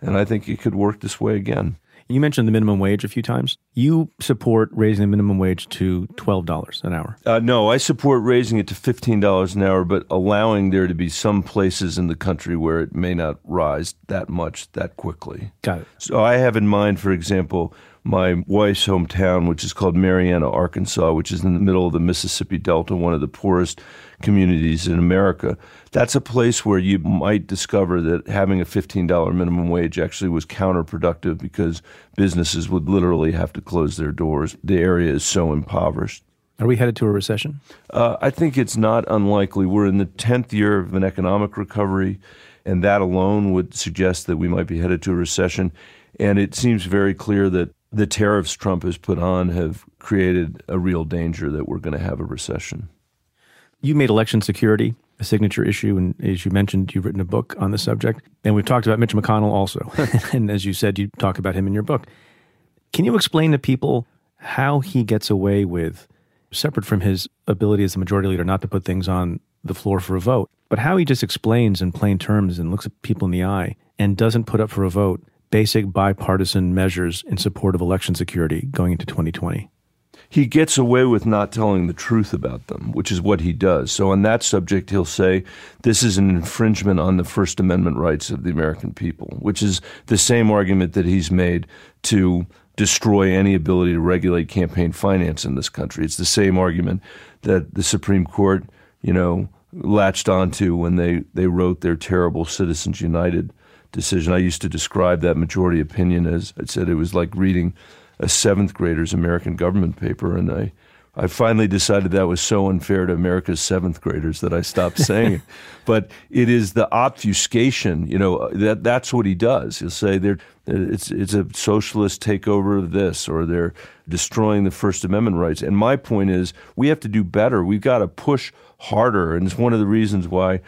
[SPEAKER 2] And I think it could work this way again.
[SPEAKER 1] You mentioned the minimum wage a few times. You support raising the minimum wage to $12 an hour.
[SPEAKER 2] Uh, no, I support raising it to $15 an hour, but allowing there to be some places in the country where it may not rise that much that quickly.
[SPEAKER 1] Got it.
[SPEAKER 2] So I have in mind, for example, my wife's hometown, which is called Marianna, Arkansas, which is in the middle of the Mississippi Delta, one of the poorest communities in America. That's a place where you might discover that having a $15 minimum wage actually was counterproductive because businesses would literally have to close their doors. The area is so impoverished.
[SPEAKER 1] Are we headed to a recession?
[SPEAKER 2] Uh, I think it's not unlikely. We're in the 10th year of an economic recovery, and that alone would suggest that we might be headed to a recession. And it seems very clear that the tariffs Trump has put on have created a real danger that we're going to have a recession.
[SPEAKER 1] You made election security a signature issue, and as you mentioned, you've written a book on the subject. And we've talked about Mitch McConnell also. [laughs] and as you said, you talk about him in your book. Can you explain to people how he gets away with, separate from his ability as the majority leader not to put things on the floor for a vote, but how he just explains in plain terms and looks at people in the eye and doesn't put up for a vote basic bipartisan measures in support of election security going into 2020?
[SPEAKER 2] He gets away with not telling the truth about them, which is what he does. So, on that subject, he'll say, This is an infringement on the First Amendment rights of the American people, which is the same argument that he's made to destroy any ability to regulate campaign finance in this country. It's the same argument that the Supreme Court, you know, latched onto when they, they wrote their terrible Citizens United decision. I used to describe that majority opinion as I said it was like reading a seventh grader's American government paper, and I. I finally decided that was so unfair to America's seventh graders that I stopped saying it. [laughs] But it is the obfuscation, you know, that that's what he does. He'll say they're it's it's a socialist takeover of this, or they're destroying the First Amendment rights. And my point is, we have to do better. We've got to push harder, and it's one of the reasons why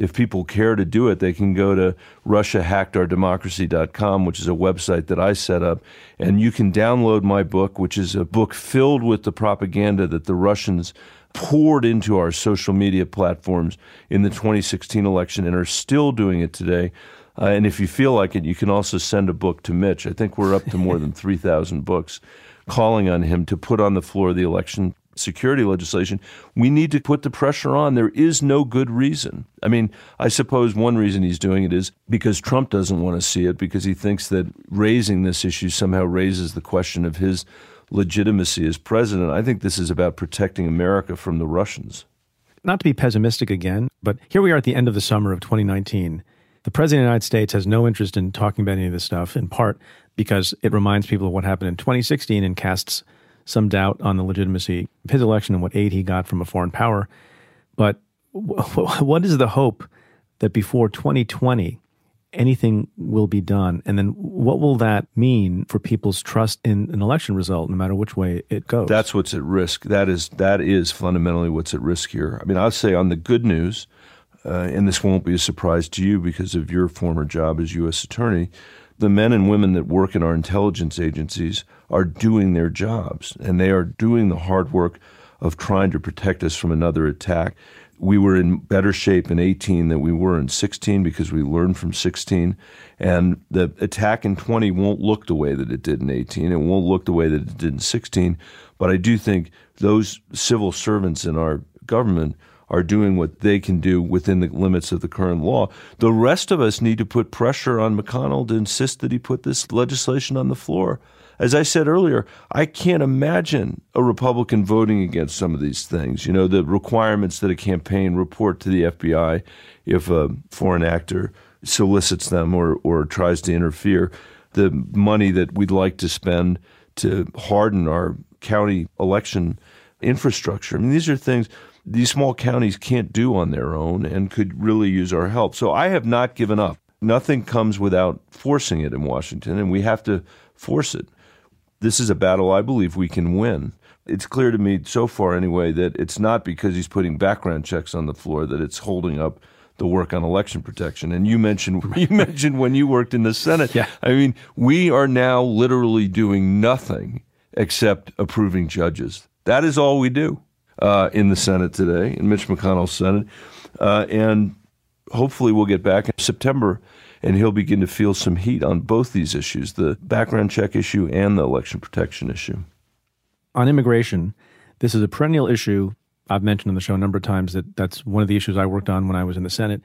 [SPEAKER 2] if people care to do it, they can go to RussiaHackedOurDemocracy.com, which is a website that I set up, and you can download my book, which is a book filled with the propaganda that the Russians poured into our social media platforms in the 2016 election and are still doing it today. Uh, and if you feel like it, you can also send a book to Mitch. I think we're up to more than [laughs] 3,000 books calling on him to put on the floor of the election security legislation, we need to put the pressure on. There is no good reason. I mean, I suppose one reason he's doing it is because Trump doesn't want to see it because he thinks that raising this issue somehow raises the question of his legitimacy as president. I think this is about protecting America from the Russians.
[SPEAKER 1] Not to be pessimistic again, but here we are at the end of the summer of 2019. The President of the United States has no interest in talking about any of this stuff, in part because it reminds people of what happened in 2016 and casts some doubt on the legitimacy of his election and what aid he got from a foreign power. But [laughs] what is the hope that before 2020 anything will be done? And then what will that mean for people's trust in an election result, no matter which way it goes?
[SPEAKER 2] That's what's at risk. That is that is fundamentally what's at risk here. I mean, I'll say on the good news, uh, and this won't be a surprise to you because of your former job as U.S. Attorney the men and women that work in our intelligence agencies are doing their jobs and they are doing the hard work of trying to protect us from another attack. We were in better shape in 18 than we were in 16 because we learned from 16. And the attack in 20 won't look the way that it did in 18. It won't look the way that it did in 16. But I do think those civil servants in our government are doing what they can do within the limits of the current law. The rest of us need to put pressure on McConnell to insist that he put this legislation on the floor. As I said earlier, I can't imagine a Republican voting against some of these things. You know, the requirements that a campaign report to the FBI if a foreign actor solicits them or, or tries to interfere, the money that we'd like to spend to harden our county election infrastructure. I mean, these are things these small counties can't do on their own and could really use our help. So I have not given up. Nothing comes without forcing it in Washington, and we have to force it. This is a battle I believe we can win. It's clear to me so far, anyway, that it's not because he's putting background checks on the floor that it's holding up the work on election protection. And you mentioned [laughs] you mentioned when you worked in the Senate.
[SPEAKER 1] Yeah.
[SPEAKER 2] I mean, we are now literally doing nothing except approving judges. That is all we do uh, in the Senate today, in Mitch McConnell's Senate, uh, and hopefully we'll get back in September. And he'll begin to feel some heat on both these issues the background check issue and the election protection issue.
[SPEAKER 1] On immigration, this is a perennial issue I've mentioned on the show a number of times that that's one of the issues I worked on when I was in the Senate.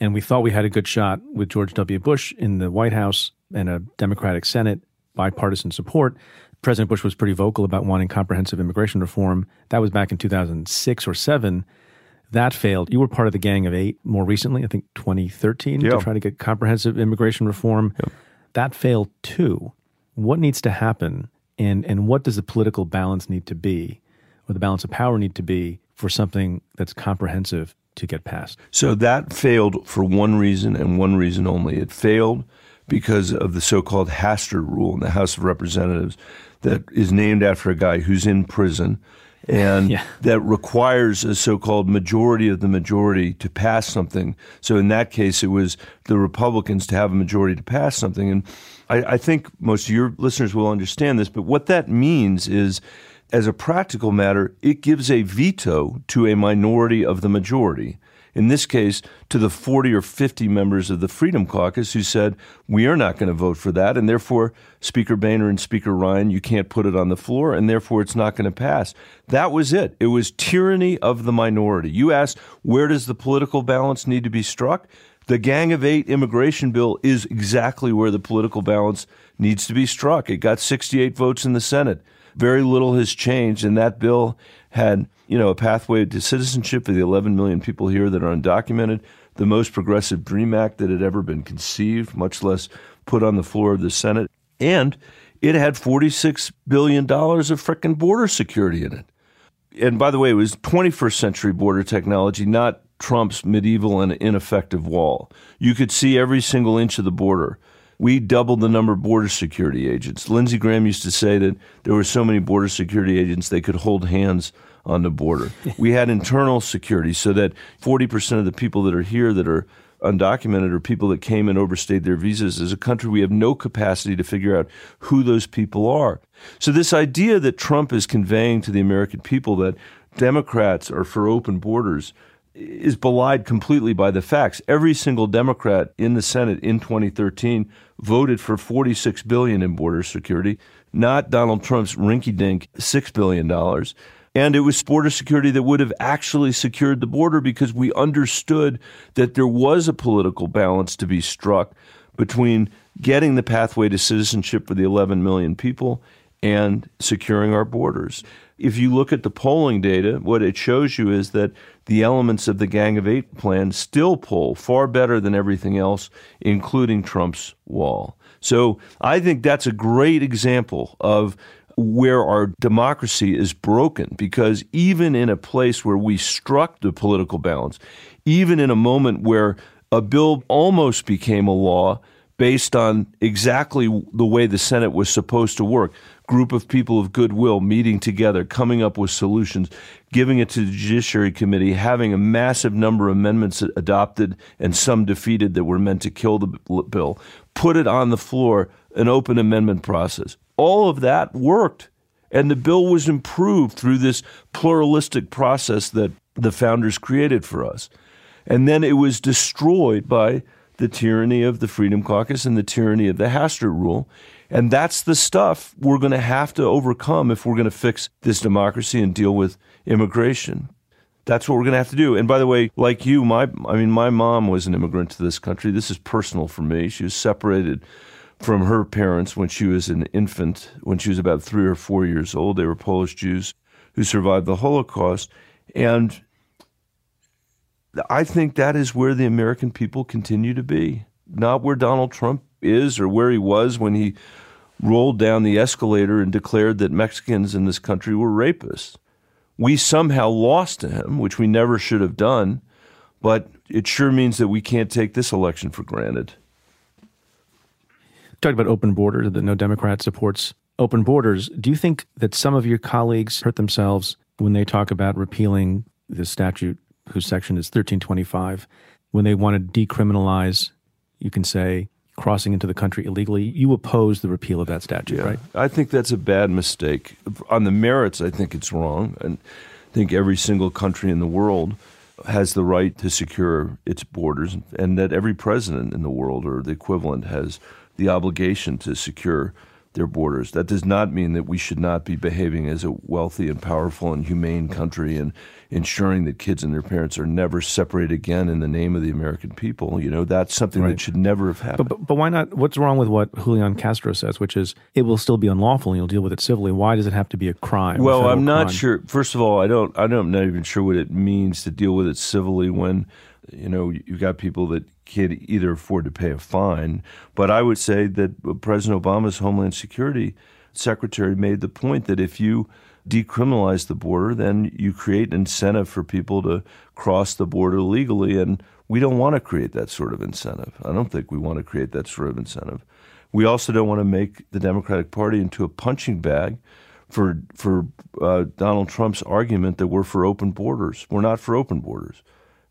[SPEAKER 1] And we thought we had a good shot with George W. Bush in the White House and a Democratic Senate, bipartisan support. President Bush was pretty vocal about wanting comprehensive immigration reform. That was back in 2006 or 7. That failed. You were part of the Gang of Eight more recently, I think 2013,
[SPEAKER 2] Yeah.
[SPEAKER 1] to try to get comprehensive immigration reform. That failed too. What needs to happen, and, and what does the political balance need to be, or the balance of power need to be for something that's comprehensive to get passed?
[SPEAKER 2] So that failed for one reason and one reason only. It failed because of the so called Hastert rule in the House of Representatives that is named after a guy who's in prison and
[SPEAKER 1] Yeah.
[SPEAKER 2] that requires a so called majority of the majority to pass something. So in that case, it was the Republicans to have a majority to pass something. And I, I think most of your listeners will understand this, but what that means is as a practical matter, it gives a veto to a minority of the majority. In this case, to the 40 or 50 members of the Freedom Caucus who said, We are not going to vote for that. And therefore, Speaker Boehner and Speaker Ryan, you can't put it on the floor. And therefore, it's not going to pass. That was it. It was tyranny of the minority. You asked, Where does the political balance need to be struck? The Gang of Eight immigration bill is exactly where the political balance needs to be struck. It got 68 votes in the Senate very little has changed, and that bill had you know a pathway to citizenship for the 11 million people here that are undocumented, the most progressive Dream Act that had ever been conceived, much less put on the floor of the Senate, and it had 46 billion dollars of frickin' border security in it. And by the way, it was 21st century border technology, not Trump's medieval and ineffective wall. You could see every single inch of the border. We doubled the number of border security agents. Lindsey Graham used to say that there were so many border security agents they could hold hands on the border. [laughs] we had internal security so that 40% of the people that are here that are undocumented are people that came and overstayed their visas. As a country, we have no capacity to figure out who those people are. So, this idea that Trump is conveying to the American people that Democrats are for open borders is belied completely by the facts. Every single Democrat in the Senate in 2013 voted for 46 billion in border security, not Donald Trump's rinky-dink 6 billion dollars. And it was border security that would have actually secured the border because we understood that there was a political balance to be struck between getting the pathway to citizenship for the 11 million people and securing our borders. If you look at the polling data, what it shows you is that the elements of the Gang of Eight plan still poll far better than everything else, including Trump's wall. So I think that's a great example of where our democracy is broken because even in a place where we struck the political balance, even in a moment where a bill almost became a law based on exactly the way the Senate was supposed to work, group of people of goodwill meeting together, coming up with solutions, giving it to the Judiciary Committee, having a massive number of amendments adopted and some defeated that were meant to kill the bill, put it on the floor, an open amendment process. All of that worked. And the bill was improved through this pluralistic process that the founders created for us. And then it was destroyed by the tyranny of the Freedom Caucus and the tyranny of the Hastert rule. And that's the stuff we're going to have to overcome if we're going to fix this democracy and deal with immigration. That's what we're going to have to do. And by the way, like you, my I mean my mom was an immigrant to this country. This is personal for me. She was separated from her parents when she was an infant, when she was about 3 or 4 years old. They were Polish Jews who survived the Holocaust. And I think that is where the American people continue to be, not where Donald Trump is or where he was when he rolled down the escalator and declared that Mexicans in this country were rapists. We somehow lost to him, which we never should have done, but it sure means that we can't take this election for granted.
[SPEAKER 1] talked about open borders, that no Democrat supports open borders. Do you think that some of your colleagues hurt themselves when they talk about repealing the statute whose section is 1325, when they want to decriminalize, you can say, crossing into the country illegally? You oppose the repeal of that statute,
[SPEAKER 2] Yeah,
[SPEAKER 1] right?
[SPEAKER 2] I think that's a bad mistake. On the merits, I think it's wrong. And I think every single country in the world has the right to secure its borders, and that every president in the world or the equivalent has the obligation to secure their borders. That does not mean that we should not be behaving as a wealthy and powerful and humane country and ensuring that kids and their parents are never separated again in the name of the American people. You know, that's something
[SPEAKER 1] Right.
[SPEAKER 2] that should never have happened.
[SPEAKER 1] But, but, but why not? What's wrong with what Julian Castro says, which is it will still be unlawful and you'll deal with it civilly? Why does it have to be a crime?
[SPEAKER 2] Well, I'm not
[SPEAKER 1] crime?
[SPEAKER 2] sure. First of all, I don't. I don't, I'm not even sure what it means to deal with it civilly when, you know, you've got people that can't either afford to pay a fine. But I would say that President Obama's Homeland Security Secretary made the point that if you decriminalize the border, then you create an incentive for people to cross the border legally, and we don't want to create that sort of incentive. I don't think we want to create that sort of incentive. We also don't want to make the Democratic Party into a punching bag for for uh, Donald Trump's argument that we're for open borders. We're not for open borders.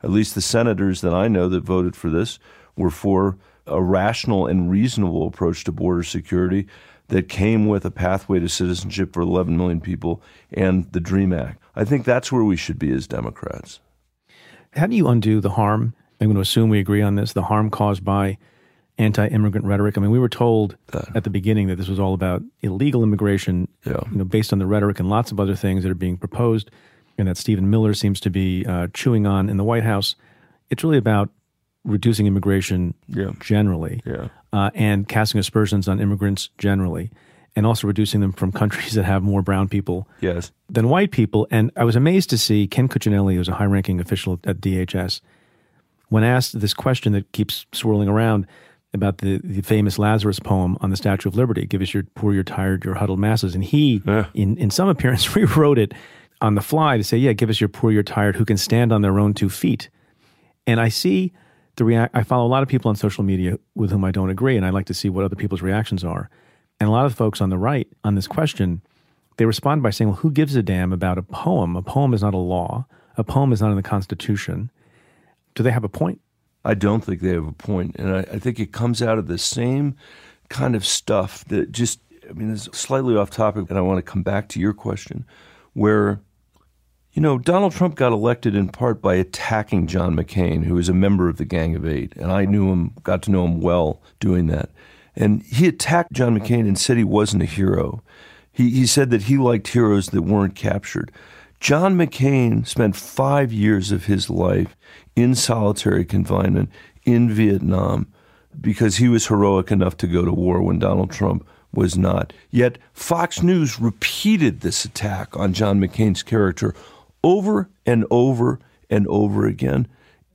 [SPEAKER 2] At least the senators that I know that voted for this were for a rational and reasonable approach to border security that came with a pathway to citizenship for 11 million people and the DREAM Act. I think that's where we should be as Democrats.
[SPEAKER 1] How do you undo the harm? I'm going to assume we agree on this the harm caused by anti immigrant rhetoric. I mean, we were told at the beginning that this was all about illegal immigration,
[SPEAKER 2] Yeah.
[SPEAKER 1] you know, based on the rhetoric and lots of other things that are being proposed, and that Stephen Miller seems to be uh, chewing on in the White House. It's really about reducing immigration
[SPEAKER 2] Yeah.
[SPEAKER 1] generally
[SPEAKER 2] Yeah.
[SPEAKER 1] uh, and casting aspersions on immigrants generally, and also reducing them from [laughs] countries that have more brown people
[SPEAKER 2] Yes.
[SPEAKER 1] than white people. And I was amazed to see Ken Cuccinelli, who's a high ranking official at DHS, when asked this question that keeps swirling around about the, the famous Lazarus poem on the Statue of Liberty give us your poor, your tired, your huddled masses. And he,
[SPEAKER 2] Yeah.
[SPEAKER 1] in, in some appearance, [laughs] rewrote it on the fly to say, yeah, give us your poor, your tired, who can stand on their own two feet. And I see the react. I follow a lot of people on social media with whom I don't agree, and I like to see what other people's reactions are. And a lot of folks on the right on this question, they respond by saying, "Well, who gives a damn about a poem? A poem is not a law. A poem is not in the Constitution." Do they have a point?
[SPEAKER 2] I don't think they have a point. and I, I think it comes out of the same kind of stuff that just. I mean, it's slightly off topic, and I want to come back to your question, where, you know, Donald Trump got elected in part by attacking John McCain, who was a member of the Gang of Eight, and I knew him, got to know him well doing that, and he attacked John McCain and said he wasn't a hero. He he said that he liked heroes that weren't captured. John McCain spent five years of his life in solitary confinement in Vietnam because he was heroic enough to go to war when Donald Trump was not. Yet Fox News repeated this attack on John McCain's character over and over and over again.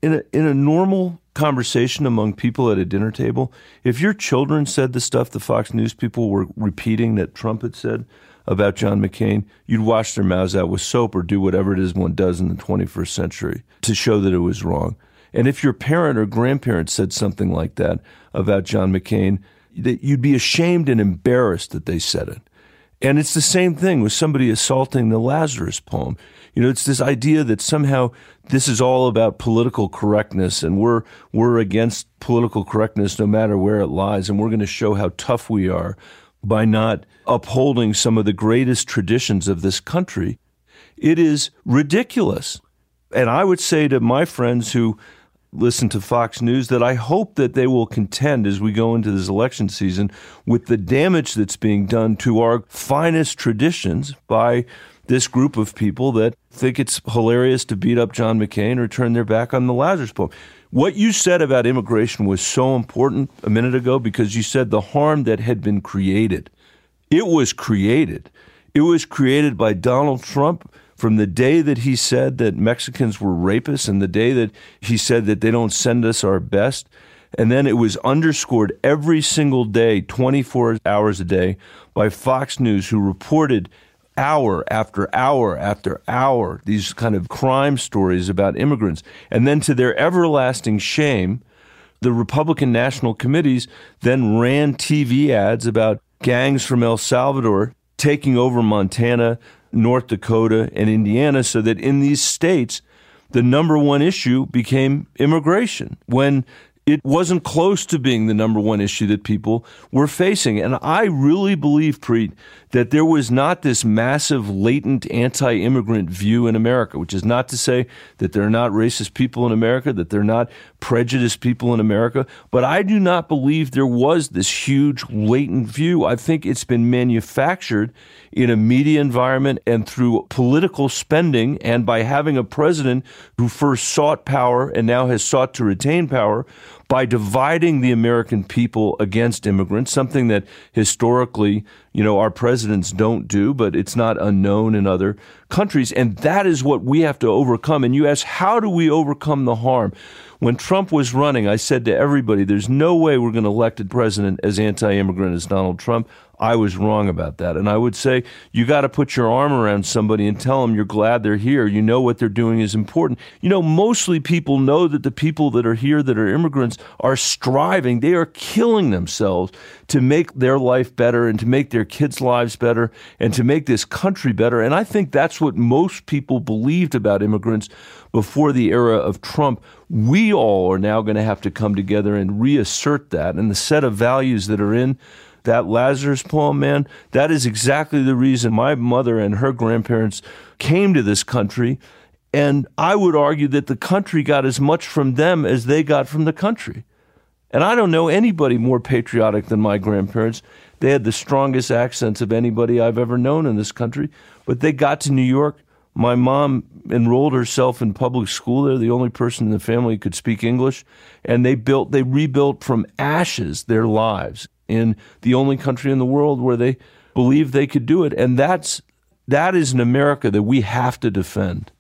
[SPEAKER 2] In a, in a normal conversation among people at a dinner table, if your children said the stuff the Fox News people were repeating that Trump had said about John McCain, you'd wash their mouths out with soap or do whatever it is one does in the 21st century to show that it was wrong. And if your parent or grandparent said something like that about John McCain, that you'd be ashamed and embarrassed that they said it. And it's the same thing with somebody assaulting the Lazarus poem. You know, it's this idea that somehow this is all about political correctness and we're we're against political correctness no matter where it lies and we're going to show how tough we are by not upholding some of the greatest traditions of this country. It is ridiculous. And I would say to my friends who listen to Fox News that I hope that they will contend as we go into this election season with the damage that's being done to our finest traditions by this group of people that think it's hilarious to beat up John McCain or turn their back on the Lazarus poem. What you said about immigration was so important a minute ago because you said the harm that had been created. It was created. It was created by Donald Trump from the day that he said that Mexicans were rapists and the day that he said that they don't send us our best. And then it was underscored every single day, 24 hours a day, by Fox News, who reported hour after hour after hour these kind of crime stories about immigrants. And then to their everlasting shame, the Republican National Committees then ran TV ads about gangs from El Salvador taking over Montana, North Dakota, and Indiana so that in these states, the number one issue became immigration. When it wasn't close to being the number one issue that people were facing. And I really believe, Preet, that there was not this massive latent anti immigrant view in America, which is not to say that there are not racist people in America, that there are not prejudiced people in America, but I do not believe there was this huge latent view. I think it's been manufactured in a media environment and through political spending and by having a president who first sought power and now has sought to retain power by dividing the American people against immigrants, something that historically, you know, our presidents don't do, but it's not unknown in other countries. And that is what we have to overcome. And you ask, how do we overcome the harm? When Trump was running, I said to everybody, there's no way we're going to elect a president as anti immigrant as Donald Trump. I was wrong about that. And I would say you got to put your arm around somebody and tell them you're glad they're here. You know what they're doing is important. You know, mostly people know that the people that are here that are immigrants are striving, they are killing themselves to make their life better and to make their kids' lives better and to make this country better. And I think that's what most people believed about immigrants before the era of Trump. We all are now going to have to come together and reassert that and the set of values that are in that Lazarus poem, man, that is exactly the reason my mother and her grandparents came to this country. And I would argue that the country got as much from them as they got from the country. And I don't know anybody more patriotic than my grandparents. They had the strongest accents of anybody I've ever known in this country. But they got to New York. My mom enrolled herself in public school there, the only person in the family who could speak English. And they built, they rebuilt from ashes their lives in the only country in the world where they believe they could do it. And that's that is an America that we have to defend.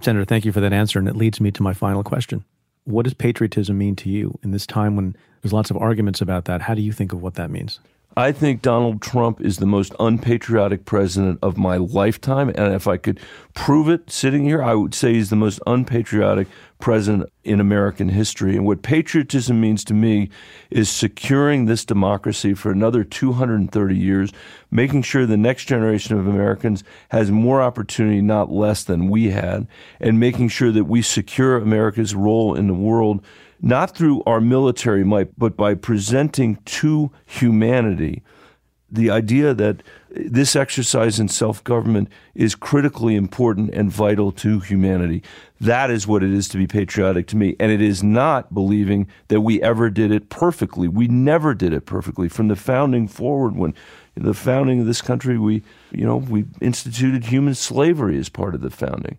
[SPEAKER 1] Senator, thank you for that answer. And it leads me to my final question. What does patriotism mean to you in this time when there's lots of arguments about that? How do you think of what that means?
[SPEAKER 2] I think Donald Trump is the most unpatriotic president of my lifetime. And if I could prove it sitting here, I would say he's the most unpatriotic president in American history. And what patriotism means to me is securing this democracy for another 230 years, making sure the next generation of Americans has more opportunity, not less than we had, and making sure that we secure America's role in the world not through our military might, but by presenting to humanity the idea that this exercise in self government is critically important and vital to humanity. That is what it is to be patriotic to me. And it is not believing that we ever did it perfectly. We never did it perfectly. From the founding forward, when the founding of this country, we, you know, we instituted human slavery as part of the founding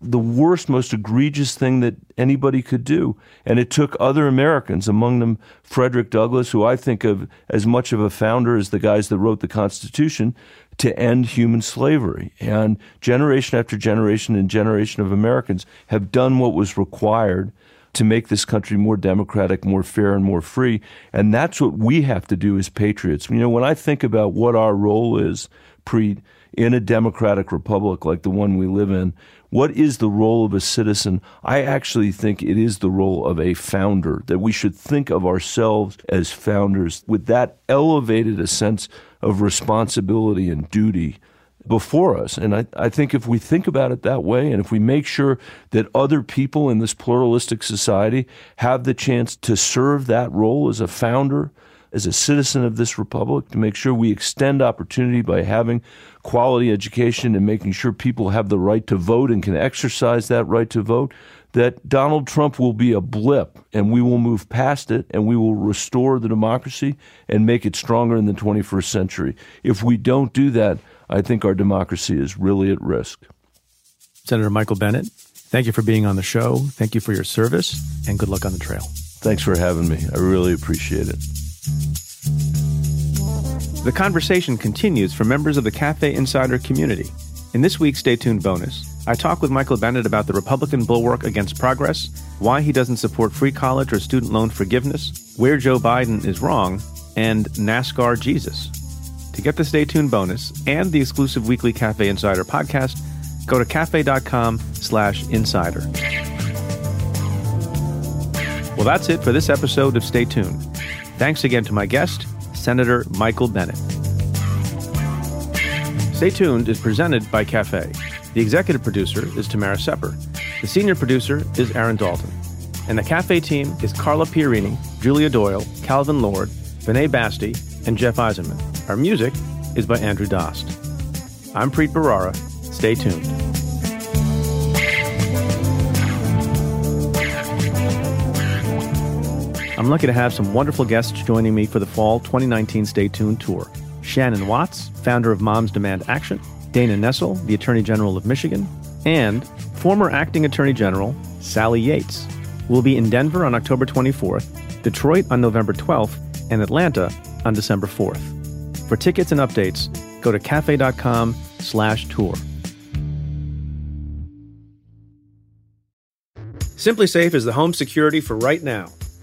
[SPEAKER 2] the worst, most egregious thing that anybody could do. And it took other Americans, among them Frederick Douglass, who I think of as much of a founder as the guys that wrote the Constitution, to end human slavery. And generation after generation and generation of Americans have done what was required to make this country more democratic, more fair, and more free. And that's what we have to do as patriots. You know, when I think about what our role is, Preet, in a democratic republic like the one we live in, what is the role of a citizen? I actually think it is the role of a founder, that we should think of ourselves as founders with that elevated a sense of responsibility and duty before us. And I, I think if we think about it that way, and if we make sure that other people in this pluralistic society have the chance to serve that role as a founder, as a citizen of this republic to make sure we extend opportunity by having quality education and making sure people have the right to vote and can exercise that right to vote, that Donald Trump will be a blip and we will move past it and we will restore the democracy and make it stronger in the 21st century. If we don't do that, I think our democracy is really at risk.
[SPEAKER 1] Senator Michael Bennet, thank you for being on the show. Thank you for your service and good luck on the trail.
[SPEAKER 2] Thanks for having me. I really appreciate it.
[SPEAKER 1] The conversation continues for members of the Cafe Insider community. In this week's Stay Tuned bonus, I talk with Michael Bennet about the Republican bulwark against progress, why he doesn't support free college or student loan forgiveness, where Joe Biden is wrong, and NASCAR Jesus. To get the Stay Tuned bonus and the exclusive weekly Cafe Insider podcast, go to cafe.com slash insider. Well, that's it for this episode of Stay Tuned. Thanks again to my guest, Senator Michael Bennet. Stay Tuned is presented by Cafe. The executive producer is Tamara Sepper. The senior producer is Aaron Dalton. And the Cafe team is Carla Pierini, Julia Doyle, Calvin Lord, Vinay Basti, and Jeff Eisenman. Our music is by Andrew Dost. I'm Preet Bharara. Stay tuned. I'm lucky to have some wonderful guests joining me for the fall 2019 Stay Tuned tour. Shannon Watts, founder of Moms Demand Action, Dana Nessel, the Attorney General of Michigan, and former Acting Attorney General Sally Yates. We'll be in Denver on October 24th, Detroit on November 12th, and Atlanta on December 4th. For tickets and updates, go to cafe.com slash tour. SimpliSafe is the home security for right now